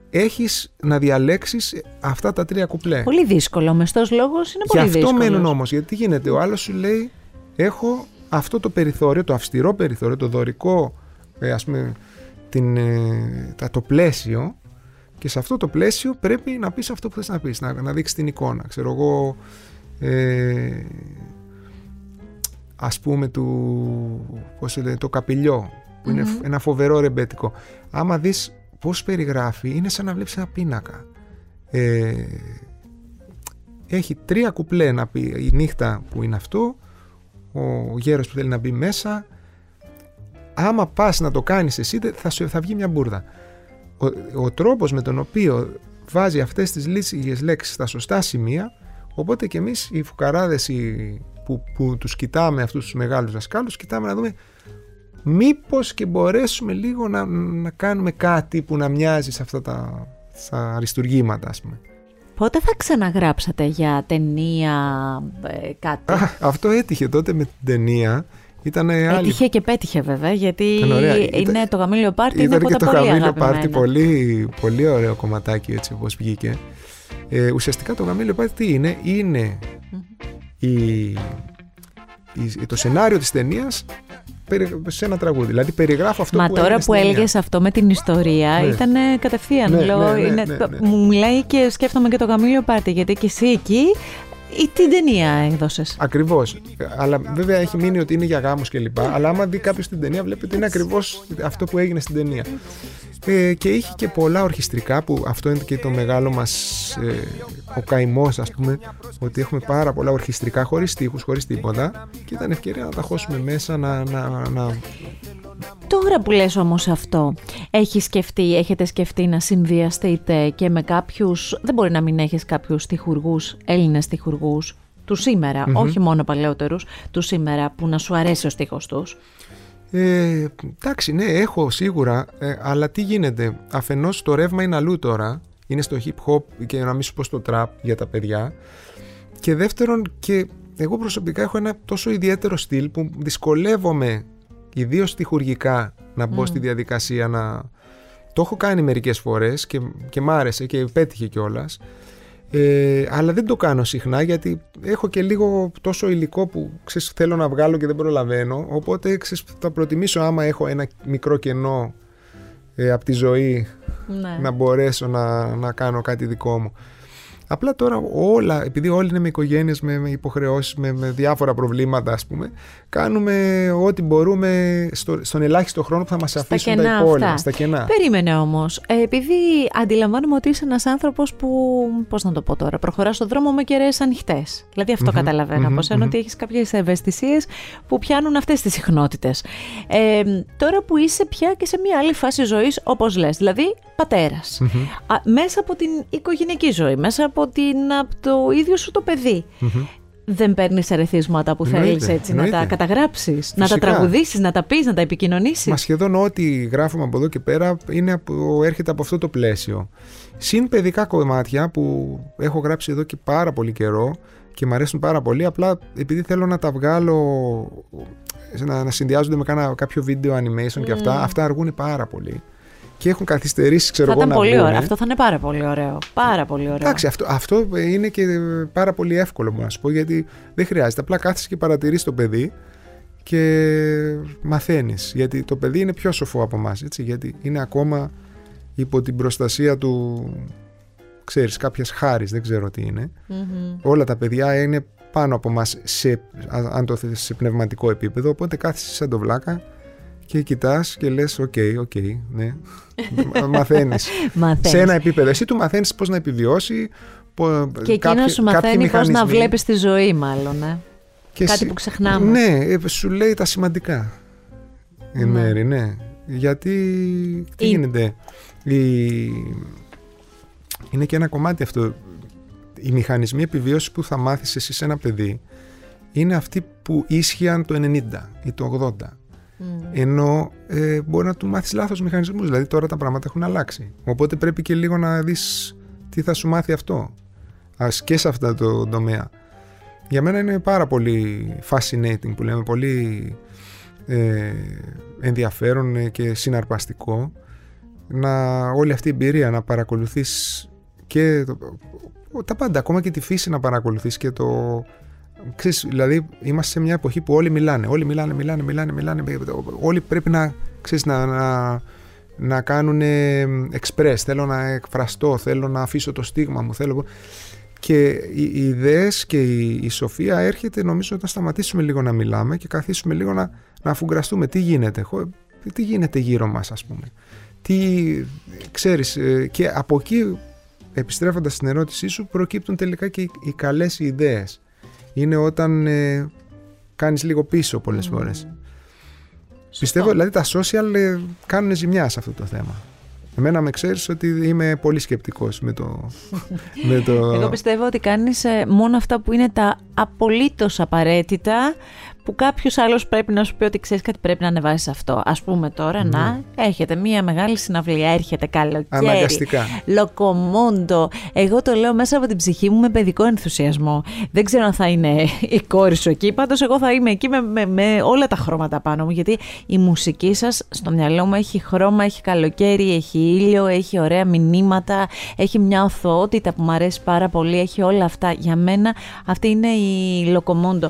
Έχεις να διαλέξεις αυτά τα τρία κουπλέ. Πολύ δύσκολο. Ο μεστός λόγος είναι πολύ δύσκολος. Γι' αυτό μένουν όμως. Γιατί τι γίνεται. Ο άλλος σου λέει: Έχω αυτό το περιθώριο, το αυστηρό περιθώριο, το δωρικό, ε, ας πούμε, την, ε, το πλαίσιο και σε αυτό το πλαίσιο πρέπει να πεις αυτό που θες να πεις, να, να δείξεις την εικόνα. Ξέρω εγώ, ε, ας πούμε, του, πώς το καπηλιό. που είναι ένα φοβερό ρεμπέτικο. Άμα δεις πώς περιγράφει, είναι σαν να βλέπεις ένα πίνακα. Ε, έχει τρία κουπλέ να πει η νύχτα που είναι αυτό, ο γέρος που θέλει να μπει μέσα. Άμα πας να το κάνεις εσύ θα, σου, θα βγει μια μπουρδα. Ο, ο τρόπος με τον οποίο βάζει αυτές τις λίγες λέξεις στα σωστά σημεία οπότε και εμείς οι φουκαράδες οι, που, που τους κοιτάμε αυτούς τους μεγάλους δασκάλους κοιτάμε να δούμε μήπως και μπορέσουμε λίγο να, να κάνουμε κάτι που να μοιάζει σε αυτά τα, τα αριστουργήματα ας πούμε. Πότε θα ξαναγράψατε για ταινία ε, κάτι; Α, αυτό έτυχε τότε με την ταινία. Ήταν άλλη... Έτυχε και πέτυχε βέβαια, γιατί είναι το γαμήλιο πάρτι είναι από και τα το πολύ γαμήλιο πάρτι, πολύ, πολύ ωραίο κομματάκι έτσι όπως βγήκε. Ε, ουσιαστικά το γαμήλιο πάρτι τι είναι, είναι η, η, το σενάριο της ταινίας σε ένα τραγούδι. Δηλαδή περιγράφω αυτό Μα που τώρα που έλεγες αυτό με την ιστορία Ναι. ήταν κατευθείαν. Ναι, λέω, ναι, ναι, είναι- ναι, ναι. Μου μιλάει και σκέφτομαι και το γαμήλιο πάρτι, γιατί και εσύ εκεί ή την ταινία έδωσε. Ακριβώς. Αλλά βέβαια έχει μείνει ότι είναι για γάμους κλπ. Αλλά άμα δει κάποιος την ταινία, βλέπει ότι είναι ακριβώς αυτό που έγινε στην ταινία. Ε, και είχε και πολλά ορχιστρικά που αυτό είναι και το μεγάλο μας ε, ο καημός, ας πούμε, ότι έχουμε πάρα πολλά ορχιστρικά χωρίς τείχου, χωρίς τίποτα. Και ήταν ευκαιρία να τα χώσουμε μέσα, να, να, να Τώρα που λες όμως αυτό, έχεις σκεφτεί, έχετε σκεφτεί να συνδυαστείτε και με κάποιους, δεν μπορεί να μην έχεις κάποιους τυχουργούς, Έλληνες τυχουργούς, του σημερα όχι μόνο παλαιότερους, του σήμερα που να σου αρέσει ο στίχος τους; Ε, εντάξει, ναι, έχω σίγουρα, ε, αλλά τι γίνεται; Αφενός το ρεύμα είναι αλλού τώρα. Είναι στο hip hop και να μην σου πω στο trap για τα παιδιά. Και δεύτερον, και εγώ προσωπικά έχω ένα τόσο ιδιαίτερο στυλ που δυσκολεύομαι, ιδίως τυχουργικά, να μπω στη διαδικασία να. Το έχω κάνει μερικές φορές και, και μ' άρεσε και πέτυχε κιόλας. Ε, αλλά δεν το κάνω συχνά γιατί έχω και λίγο τόσο υλικό που ξέρεις, θέλω να βγάλω και δεν προλαβαίνω. Οπότε ξέρεις, θα προτιμήσω άμα έχω ένα μικρό κενό ε, από τη ζωή Ναι. να μπορέσω να, να κάνω κάτι δικό μου. Απλά τώρα όλα, επειδή όλοι είναι με οικογένειες, με, με υποχρεώσεις, με, με διάφορα προβλήματα ας πούμε, κάνουμε ό,τι μπορούμε στο, στον ελάχιστο χρόνο που θα μας αφήσουν τα κενά υπόλοιπα. αυτά. Στα κενά. Περίμενε όμως, ε, επειδή αντιλαμβάνομαι ότι είσαι ένας άνθρωπος που, πώς να το πω τώρα, προχωράς στον δρόμο με κεραίες ανοιχτές. Δηλαδή αυτό καταλαβαίνω μμμ, από σένα, μμμ. ότι έχεις κάποιες ευαισθησίες που πιάνουν αυτές τις συχνότητες. Ε, τώρα που είσαι πια και σε μια άλλη φάση ζωής, όπως λες, δηλαδή πατέρας. Α, μέσα από την οικογενειακή ζωή, μέσα από, την, από το ίδιο σου το παιδί. Δεν παίρνεις ερεθίσματα που Εννοείται, θέλεις έτσι να τα εννοείται. καταγράψεις, να τα Φυσικά. τραγουδήσεις, να τα πεις, να τα επικοινωνήσεις. Μα σχεδόν ό,τι γράφουμε από εδώ και πέρα είναι από, έρχεται από αυτό το πλαίσιο. Συν παιδικά κομμάτια που έχω γράψει εδώ και πάρα πολύ καιρό και μου αρέσουν πάρα πολύ. Απλά επειδή θέλω να τα βγάλω, να, να συνδυάζονται με κάνα, κάποιο βίντεο animation και αυτά, αυτά αργούν πάρα πολύ. Και έχουν καθυστερήσει, ξέρω Θα εγώ, ήταν να πολύ βγουνε. ωραίο. Αυτό θα είναι πάρα πολύ ωραίο. Πάρα πολύ ωραίο. Εντάξει, αυτό, αυτό είναι και πάρα πολύ εύκολο μπορώ να σου πω γιατί δεν χρειάζεται. Απλά κάθεσαι και παρατηρείς το παιδί και μαθαίνεις. Γιατί το παιδί είναι πιο σοφό από εμάς, έτσι. Γιατί είναι ακόμα υπό την προστασία του, ξέρεις, κάποιας χάρης, δεν ξέρω τι είναι. Μμμ. Όλα τα παιδιά είναι πάνω από εμάς σε, α- αν το θες, σε πνευματικό επίπεδο. Οπότε κάθεσαι σαν το βλάκα και κοιτάς και λες, OK, OK, ναι. Μα- Μαθαίνεις Μαθαίνεις. σε ένα επίπεδο. Εσύ του μαθαίνεις πώς να επιβιώσει. πο- Και εκείνος κάποιοι- σου κάποιοι μαθαίνει πώς να μηχανισμοί. βλέπεις τη ζωή, μάλλον. Ε. Και κάτι εσύ- που ξεχνάμε. Ναι, ε, σου λέει τα σημαντικά. Εν Ναι. μέρη, ναι. Γιατί. Τι Η- γίνεται; Η... Είναι και ένα κομμάτι αυτό. Οι μηχανισμοί επιβίωσης που θα μάθεις εσύ σε ένα παιδί είναι αυτοί που ίσχυαν το 90 ή το 80. Μμ. Ενώ ε, μπορεί να του μάθεις λάθος μηχανισμούς. Δηλαδή τώρα τα πράγματα έχουν αλλάξει. Οπότε πρέπει και λίγο να δεις τι θα σου μάθει αυτό. Ας και σε αυτό το τομέα. Για μένα είναι πάρα πολύ fascinating που λέμε, πολύ ε, ενδιαφέρον ε, και συναρπαστικό να όλη αυτή η εμπειρία να παρακολουθείς και το, τα πάντα, ακόμα και τη φύση να παρακολουθείς και το... Ξέρεις, δηλαδή είμαστε σε μια εποχή που όλοι μιλάνε, όλοι μιλάνε, μιλάνε, μιλάνε, μιλάνε, όλοι πρέπει να, ξέρεις, να, να, να κάνουν express, θέλω να εκφραστώ, θέλω να αφήσω το στίγμα μου, θέλω... Και οι, οι ιδέες και η, η σοφία έρχεται νομίζω όταν σταματήσουμε λίγο να μιλάμε και καθίσουμε λίγο να, να αφουγκραστούμε τι γίνεται. Εγώ τι γίνεται γύρω μας ας πούμε; Τι, ξέρεις, ε, και από εκεί επιστρέφοντας στην ερώτησή σου προκύπτουν τελικά και οι, οι καλές ιδέες. Είναι όταν ε, κάνεις λίγο πίσω πολλές φορές. Πιστεύω δηλαδή τα social ε, κάνουν ζημιά σε αυτό το θέμα. Εμένα με ξέρεις ότι είμαι πολύ σκεπτικός με το... με το... Εγώ πιστεύω ότι κάνεις ε, μόνο αυτά που είναι τα απολύτως απαραίτητα που κάποιος άλλος πρέπει να σου πει ότι ξέρεις κάτι πρέπει να ανεβάσεις αυτό. Α πούμε τώρα Ναι. να έχετε μία μεγάλη συναυλία, έρχεται καλοκαίρι. Αναγκαστικά. Λοκομόντο. Εγώ το λέω μέσα από την ψυχή μου με παιδικό ενθουσιασμό. Δεν ξέρω αν θα είναι η κόρη σου εκεί. Πάντως, εγώ θα είμαι εκεί με, με, με όλα τα χρώματα πάνω μου. Γιατί η μουσική σας στο μυαλό μου έχει χρώμα, έχει καλοκαίρι, έχει ήλιο, έχει ωραία μηνύματα, έχει μια οθοότητα που μου αρέσει πάρα πολύ. Έχει όλα αυτά. Για μένα αυτή είναι η Λοκομόντο.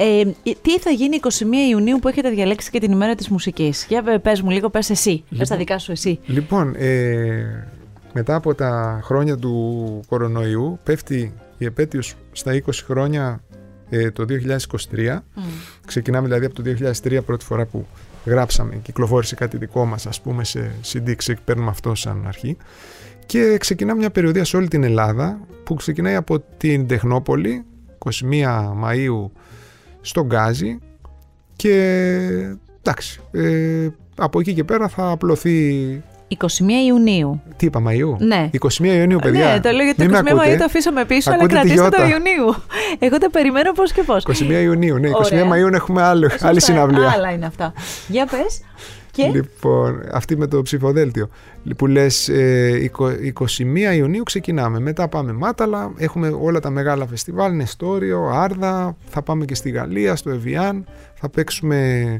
Ε, τι θα γίνει 21 Ιουνίου που έχετε διαλέξει και την ημέρα της μουσικής. Για πε- πες μου λίγο, πες εσύ. Πες τα δικά σου εσύ. Λοιπόν, ε, μετά από τα χρόνια του κορονοϊού πέφτει η επέτειος στα 20 χρόνια ε, το 2023. Ξεκινάμε δηλαδή από το 2003 πρώτη φορά που γράψαμε, κυκλοφόρησε κάτι δικό μας ας πούμε σε CD, ξε- παίρνουμε αυτό σαν αρχή. Και ξεκινάμε μια περιοδία σε όλη την Ελλάδα που ξεκινάει από την Τεχνόπολη 21 Μαΐου στον Γκάζι και εντάξει, ε, από εκεί και πέρα θα απλωθεί 21 Ιουνίου. τι είπα, Μαΐου; Ναι. 21 Ιουνίου, παιδιά. Ναι, το λέω γιατί Μην το με 21 ακούτε. Μαΐου το αφήσαμε πίσω, αλλά Ακούτε τη κρατήστε το γιώτα. Ιουνίου. Εγώ το περιμένω πώς και πώς. 21 Ιουνίου, ναι. 21 Ωραία. Μαΐου έχουμε άλλο, Σωστά, άλλη συναυλία. Άλλα είναι αυτά. Για πες. Και; Λοιπόν, αυτή με το ψηφοδέλτιο. Που λες ε, 20 21 Ιουνίου ξεκινάμε. Μετά πάμε Μάταλα. Έχουμε όλα τα μεγάλα φεστιβάλ. Νεστόριο, Άρδα. Θα πάμε και στη Γαλλία, στο Εβιάν. Θα παίξουμε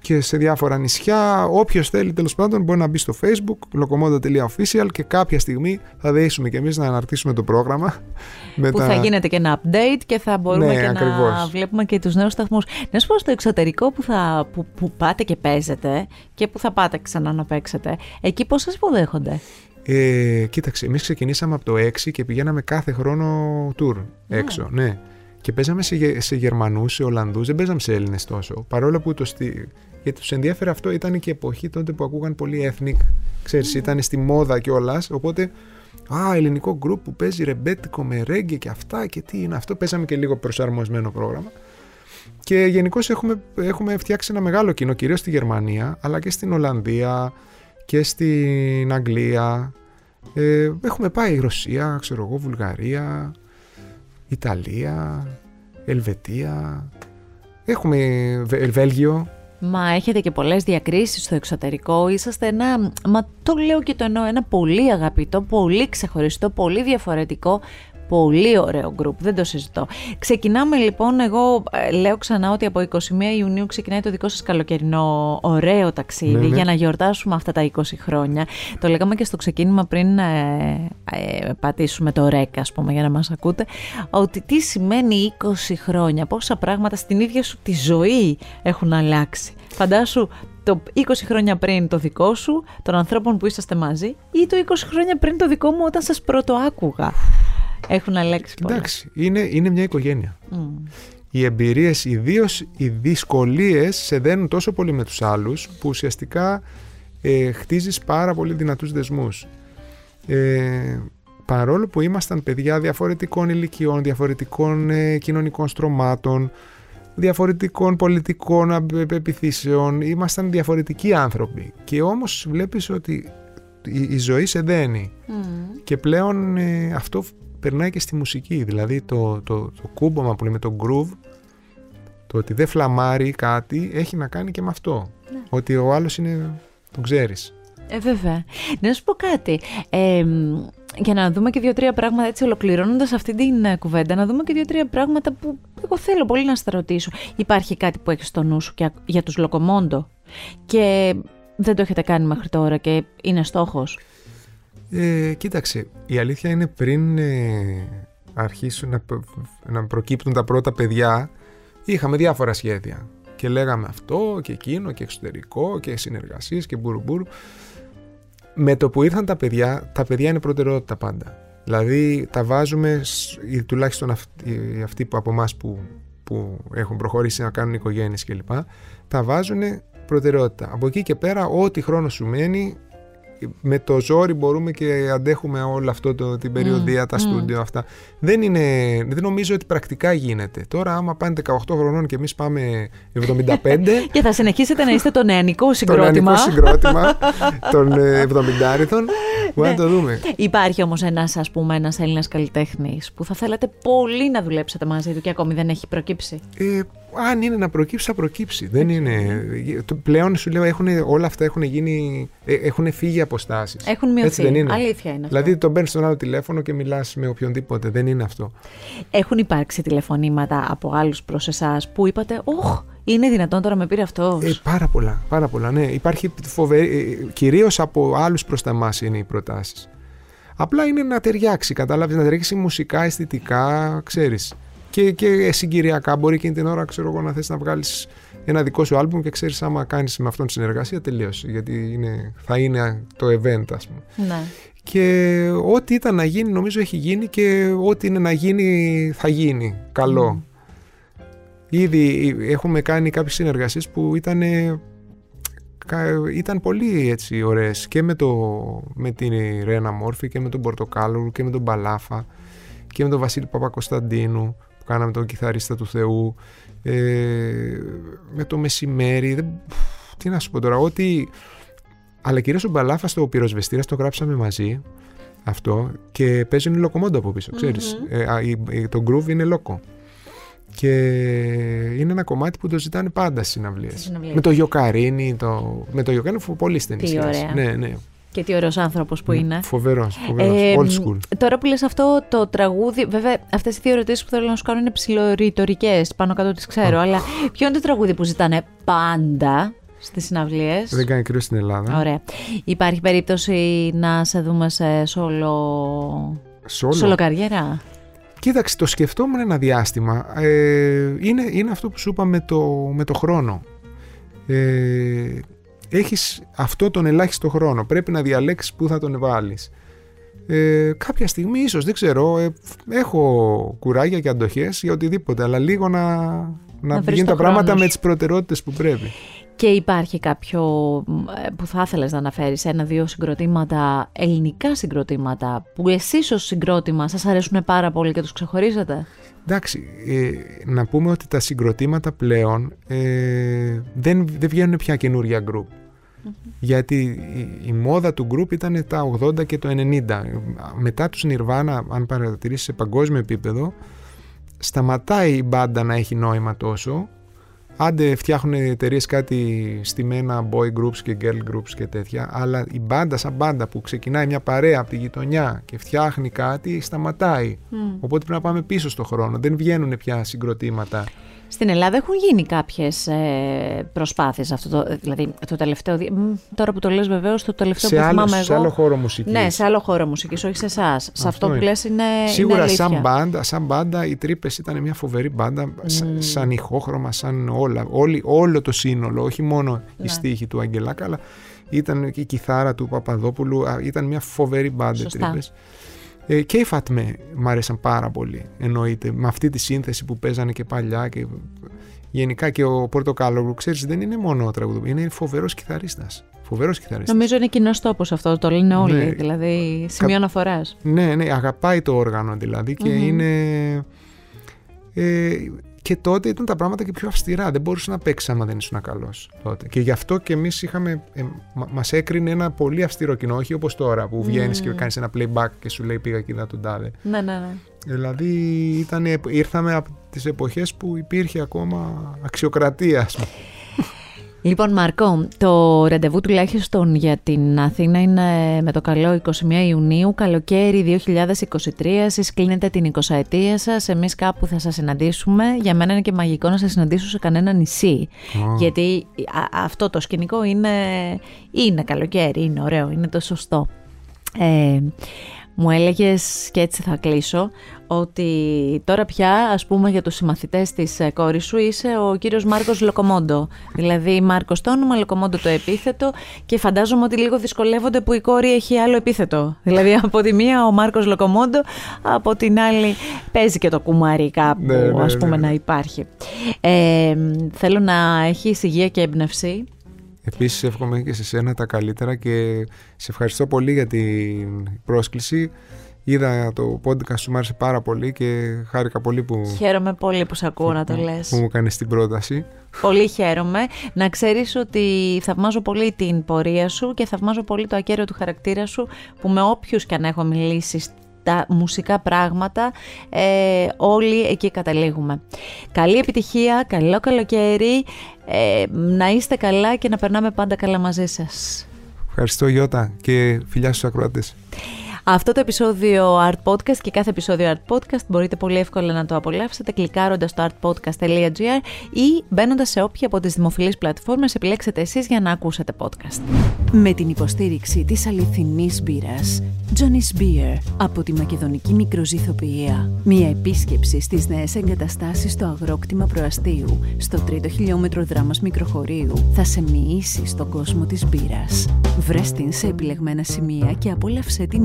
και σε διάφορα νησιά. Όποιος θέλει τέλος πάντων μπορεί να μπει στο facebook locomodo.official και κάποια στιγμή θα δεήσουμε και εμείς να αναρτήσουμε το πρόγραμμα. Με που τα- θα γίνεται και ένα update και θα μπορούμε Ναι, και να ακριβώς. βλέπουμε και τους νέους σταθμούς. Να σου πω στο εξωτερικό που, θα, που, που πάτε και παίζετε και που θα πάτε ξανά να παίξετε, εκεί πώς σας υποδέχονται; Ε, κοίταξε, εμείς ξεκινήσαμε από το 6 και πηγαίναμε κάθε χρόνο tour έξω. Ναι. Και παίζαμε σε, Γε- σε Γερμανούς, σε Ολλανδούς, δεν παίζαμε σε Έλληνες τόσο. Παρόλο που το στη... Γιατί τους ενδιαφέρε αυτό, ήταν και εποχή τότε που ακούγαν πολύ ethnic. Ξέρεις, ήταν στη μόδα κιόλας. Οπότε, Α, ελληνικό γκρουπ που παίζει ρεμπέτικο με ρέγγε και αυτά και τι είναι αυτό. Παίζαμε και λίγο προσαρμοσμένο πρόγραμμα. Και γενικώς έχουμε, έχουμε φτιάξει ένα μεγάλο κοινό, κυρίως στη Γερμανία, αλλά και στην Ολλανδία και στην Αγγλία. Ε, έχουμε πάει Ρωσία, ξέρω εγώ, Βουλγαρία, Ιταλία, Ελβετία. Έχουμε Βε- Βέλγιο. Μα έχετε και πολλές διακρίσεις στο εξωτερικό. Είσαστε ένα, μα το λέω και το εννοώ, ένα πολύ αγαπητό, πολύ ξεχωριστό, πολύ διαφορετικό, πολύ ωραίο γκρουπ. Δεν το συζητώ. Ξεκινάμε λοιπόν, εγώ ε, λέω ξανά ότι από 21 Ιουνίου ξεκινάει το δικό σας καλοκαιρινό ωραίο ταξίδι Ναι, ναι. για να γιορτάσουμε αυτά τα 20 χρόνια. Το λέγαμε και στο ξεκίνημα πριν ε, ε, πατήσουμε το ρεκ, ας πούμε, για να μας ακούτε, ότι τι σημαίνει 20 χρόνια, πόσα πράγματα στην ίδια σου τη ζωή έχουν αλλάξει. Φαντάσου το 20 χρόνια πριν το δικό σου, των ανθρώπων που είσαστε μαζί, ή το 20 χρόνια πριν το δικό μου όταν σας πρώτο άκουγα. Έχουν αλλάξει πολλά. Εντάξει, είναι, είναι μια οικογένεια. Μμ. Οι εμπειρίες, ιδίως οι δυσκολίες, σε δένουν τόσο πολύ με τους άλλους που ουσιαστικά ε, χτίζεις πάρα πολύ δυνατούς δεσμούς. Ε, παρόλο που ήμασταν παιδιά διαφορετικών ηλικιών, διαφορετικών ε, κοινωνικών στρωμάτων, διαφορετικών πολιτικών απ- πεπιθήσεων, ήμασταν διαφορετικοί άνθρωποι. Και όμως βλέπεις ότι η, η ζωή σε δένει. Μμ. Και πλέον ε, αυτό περνάει και στη μουσική. Δηλαδή το, το, το κούμπομα που λέμε το groove, το ότι δεν φλαμάρει κάτι, έχει να κάνει και με αυτό. Ναι. Ότι ο άλλος είναι, τον ξέρεις. Ε, βέβαια. Να σου πω κάτι. Ε, μ, για να δούμε και δύο-τρία πράγματα έτσι ολοκληρώνοντας αυτή την ε, κουβέντα, να δούμε και δύο-τρία πράγματα που εγώ θέλω πολύ να στα ρωτήσω. Υπάρχει κάτι που έχεις στο νου σου και α- για τους Λοκομόντο; Και δεν το έχετε κάνει μέχρι τώρα και είναι στόχος; Ε, κοίταξε, η αλήθεια είναι πριν ε, αρχίσουν να, προ- να προκύπτουν τα πρώτα παιδιά, είχαμε διάφορα σχέδια. Και λέγαμε αυτό και εκείνο και εξωτερικό και συνεργασίες και μπουρουμπουρου. Με το που ήρθαν τα παιδιά, τα παιδιά είναι προτεραιότητα πάντα. Δηλαδή τα βάζουμε, σ- ή τουλάχιστον αυτοί, οι αυτοί που από εμάς που, που έχουν προχωρήσει να κάνουν οικογένειες κλπ. Τα βάζουν προτεραιότητα. Από εκεί και πέρα, ό,τι χρόνος σου μένει, με το ζόρι μπορούμε και αντέχουμε όλο αυτό το, την περιοδία, τα στούντιο αυτά. Δεν, είναι, δεν νομίζω ότι πρακτικά γίνεται. Τώρα άμα πάνε 18 χρονών και εμείς πάμε 75... και θα συνεχίσετε να είστε το νεανικό συγκρότημα. το νεανικό συγκρότημα των 70 Μπορεί να το δούμε. Υπάρχει όμως ένας ας πούμε ένας Έλληνας καλλιτέχνης που θα θέλατε πολύ να δουλέψετε μαζί του και ακόμη δεν έχει προκύψει; Ε, αν είναι να προκύψει, θα προκύψει. Δεν είναι. Πλέον σου λέω, έχουν, όλα αυτά έχουν γίνει. Ε, έχουν φύγει αποστάσεις. Έχουν μειωθεί. δεν είναι. Αλήθεια είναι. Αυτό. Δηλαδή, τον παίρνει στον άλλο τηλέφωνο και μιλάς με οποιονδήποτε. Δεν είναι αυτό. Έχουν υπάρξει τηλεφωνήματα από άλλους προς εσάς που είπατε, Ωχ, είναι δυνατόν τώρα με πήρε αυτός. Ε, πάρα πολλά. Πάρα πολλά, ναι. Υπάρχει φοβερή. Ε, Κυρίως από άλλους προς τα εμάς είναι οι προτάσεις. Απλά είναι να ταιριάξει, κατάλαβε, να ταιριάξει μουσικά, αισθητικά, ξέρεις και, και συγκυριακά μπορεί και την ώρα ξέρω εγώ, να θες να βγάλεις ένα δικό σου άλμπουμ και ξέρεις άμα κάνεις με αυτόν τη συνεργασία τελείωσε γιατί είναι, θα είναι το event ας πούμε. Ναι. Και ό,τι ήταν να γίνει νομίζω έχει γίνει και ό,τι είναι να γίνει θα γίνει καλό. Ήδη έχουμε κάνει κάποιες συνεργασίες που ήταν, ήταν πολύ έτσι ωραίες και με, το, με την Ρένα Μόρφη και με τον Πορτοκάλου και με τον Μπαλάφα και με τον Βασίλη Παπακοσταντίνου κάναμε τον κιθαρίστα του Θεού, ε, με το μεσημέρι, δεν, τι να σου πω τώρα, ότι... Αλλά κυρίως ο Μπαλάφας στο πυροσβεστήρα το γράψαμε μαζί, αυτό, και παίζει είναι λοκομόντο από πίσω, Ε, το groove είναι λόκο. Και είναι ένα κομμάτι που το ζητάνε πάντα στις συναυλίες. Με το Γιοκαρίνι, το... με το Γιοκαρίνι πολύ στενή σχέση. Ναι, ναι. Και τι ωραίος άνθρωπος που ναι, είναι. Φοβερός, ε, old school. Τώρα που λες αυτό το τραγούδι, βέβαια αυτές οι δύο ερωτήσεις που θέλω να σου κάνω είναι ψηλορητορικέ, πάνω κάτω τις ξέρω. Αλλά ποιο είναι το τραγούδι που ζητάνε πάντα στις συναυλίες; Δεν κάνει κρύο στην Ελλάδα. Ωραία. Υπάρχει περίπτωση να σε δούμε σε σόλο. Σόλο. καριέρα; Κοίταξε, το σκεφτόμουν ένα διάστημα. Ε, είναι, είναι αυτό που σου είπα με το, με το χρόνο. Ε, έχεις αυτό τον ελάχιστο χρόνο. Πρέπει να διαλέξεις πού θα τον βάλεις. Ε, κάποια στιγμή ίσως, δεν ξέρω, ε, έχω κουράγια και αντοχές για οτιδήποτε, αλλά λίγο να, να, να τα πράγματα με τις προτεραιότητες που πρέπει. Και υπάρχει κάποιο ε, που θα ήθελες να αναφέρεις, ένα-δύο συγκροτήματα, ελληνικά συγκροτήματα, που εσείς ως συγκρότημα σας αρέσουν πάρα πολύ και τους ξεχωρίζετε; Εντάξει, ε, να πούμε ότι τα συγκροτήματα πλέον ε, δεν, δεν βγαίνουν πια καινούρια γκρουπ. Γιατί η, μόδα του γκρουπ ήταν τα 80 και το 90. Μετά τους Nirvana, αν παρατηρήσεις σε παγκόσμιο επίπεδο, σταματάει η μπάντα να έχει νόημα τόσο. Άντε φτιάχνουν εταιρείες κάτι στημένα boy groups και girl groups και τέτοια, αλλά η μπάντα σαν μπάντα που ξεκινάει μια παρέα από τη γειτονιά και φτιάχνει κάτι, σταματάει. Οπότε πρέπει να πάμε πίσω στο χρόνο. Δεν βγαίνουν πια συγκροτήματα. Στην Ελλάδα έχουν γίνει κάποιες ε, προσπάθειες αυτό το. Δηλαδή, το τελευταίο. Τώρα που το λες βεβαίως, το τελευταίο σε που άλλο, θυμάμαι εγώ. Σε άλλο χώρο μουσικής. Ναι, σε άλλο χώρο μουσικής, όχι σε εσάς. Σε αυτό που λες είναι. Σίγουρα είναι σαν, μπάντα, σαν μπάντα, οι τρύπες ήταν μια φοβερή μπάντα. Σαν ηχόχρωμα, σαν όλα. Όλη, όλο το σύνολο, όχι μόνο ναι. οι στίχοι του Αγγελάκα, αλλά ήταν και η κιθάρα του Παπαδόπουλου. Ήταν μια φοβερή μπάντα οι τρύπες. Ε, και οι Φατμέ μου αρέσαν πάρα πολύ. Εννοείται. Με αυτή τη σύνθεση που παίζανε και παλιά και γενικά και ο Πορτοκάλογλου, ξέρεις, δεν είναι μόνο τραγουδό, είναι φοβερός κιθαρίστας. Φοβερός κιθαρίστας. Νομίζω είναι κοινός τόπος αυτό, το λένε όλοι. Ναι. Δηλαδή, σημείο Κα... αναφοράς. Ναι, ναι, αγαπάει το όργανο δηλαδή και είναι. Ε, και τότε ήταν τα πράγματα και πιο αυστηρά. Δεν μπορούσε να παίξει άμα δεν ήσουν καλός τότε. Και γι' αυτό και εμείς είχαμε. Ε, μα έκρινε ένα πολύ αυστηρό κοινό, όχι όπως τώρα που βγαίνεις mm. και κάνεις ένα playback και σου λέει πήγα και είδα τον τάδε. Ναι, ναι, ναι. Δηλαδή ήτανε, ήρθαμε από τις εποχές που υπήρχε ακόμα αξιοκρατία, ας πούμε. Λοιπόν, Μάρκο, το ραντεβού τουλάχιστον για την Αθήνα είναι με το καλό 21 Ιουνίου, καλοκαίρι 2023. Εσείς κλείνετε την 20 ετία σας. Εμείς κάπου θα σας συναντήσουμε. Για μένα είναι και μαγικό να σας συναντήσω σε κανένα νησί. Γιατί αυτό το σκηνικό είναι, είναι καλοκαίρι, είναι ωραίο, είναι το σωστό. Ε, μου έλεγες και έτσι θα κλείσω ότι τώρα πια ας πούμε για τους συμμαθητές της ε, κόρης σου είσαι ο κύριος Μάρκος Λοκομόντο. Δηλαδή Μάρκος το όνομα, Λοκομόντο το επίθετο και φαντάζομαι ότι λίγο δυσκολεύονται που η κόρη έχει άλλο επίθετο. Δηλαδή από τη μία ο Μάρκος Λοκομόντο από την άλλη παίζει και το κουμάρι κάπου ναι, ναι, ας πούμε ναι. να υπάρχει. Ε, θέλω να έχεις υγεία και έμπνευση Επίσης εύχομαι και σε σένα τα καλύτερα και σε ευχαριστώ πολύ για την πρόσκληση. Είδα το podcast σου, μου άρεσε πάρα πολύ και χάρηκα πολύ που... Χαίρομαι πολύ που σε ακούω να το λες. Που μου κάνεις την πρόταση. Πολύ χαίρομαι. Να ξέρεις ότι θαυμάζω πολύ την πορεία σου και θαυμάζω πολύ το ακέραιο του χαρακτήρα σου που με όποιους και αν έχω μιλήσει τα μουσικά πράγματα ε, όλοι εκεί καταλήγουμε. Καλή επιτυχία, καλό καλοκαίρι, ε, να είστε καλά και να περνάμε πάντα καλά μαζί σας. Ευχαριστώ Γιώτα και φιλιά στους ακροατές. Αυτό το επεισόδιο Art Podcast και κάθε επεισόδιο Art Podcast μπορείτε πολύ εύκολα να το απολαύσετε κλικάροντας στο artpodcast.gr ή μπαίνοντας σε όποια από τις δημοφιλείς πλατφόρμες επιλέξετε εσείς για να ακούσετε podcast. Με την υποστήριξη της αληθινής μπύρας Johnny's Beer από τη Μακεδονική Μικροζηθοποιία. Μία επίσκεψη στις νέες εγκαταστάσεις στο αγρόκτημα προαστίου, στο τρίτο χιλιόμετρο δράμας μικροχωρίου, θα σε μοιήσει στον κόσμο της μπύρας. Βρες την σε επιλεγμένα σημεία και απόλαυσέ την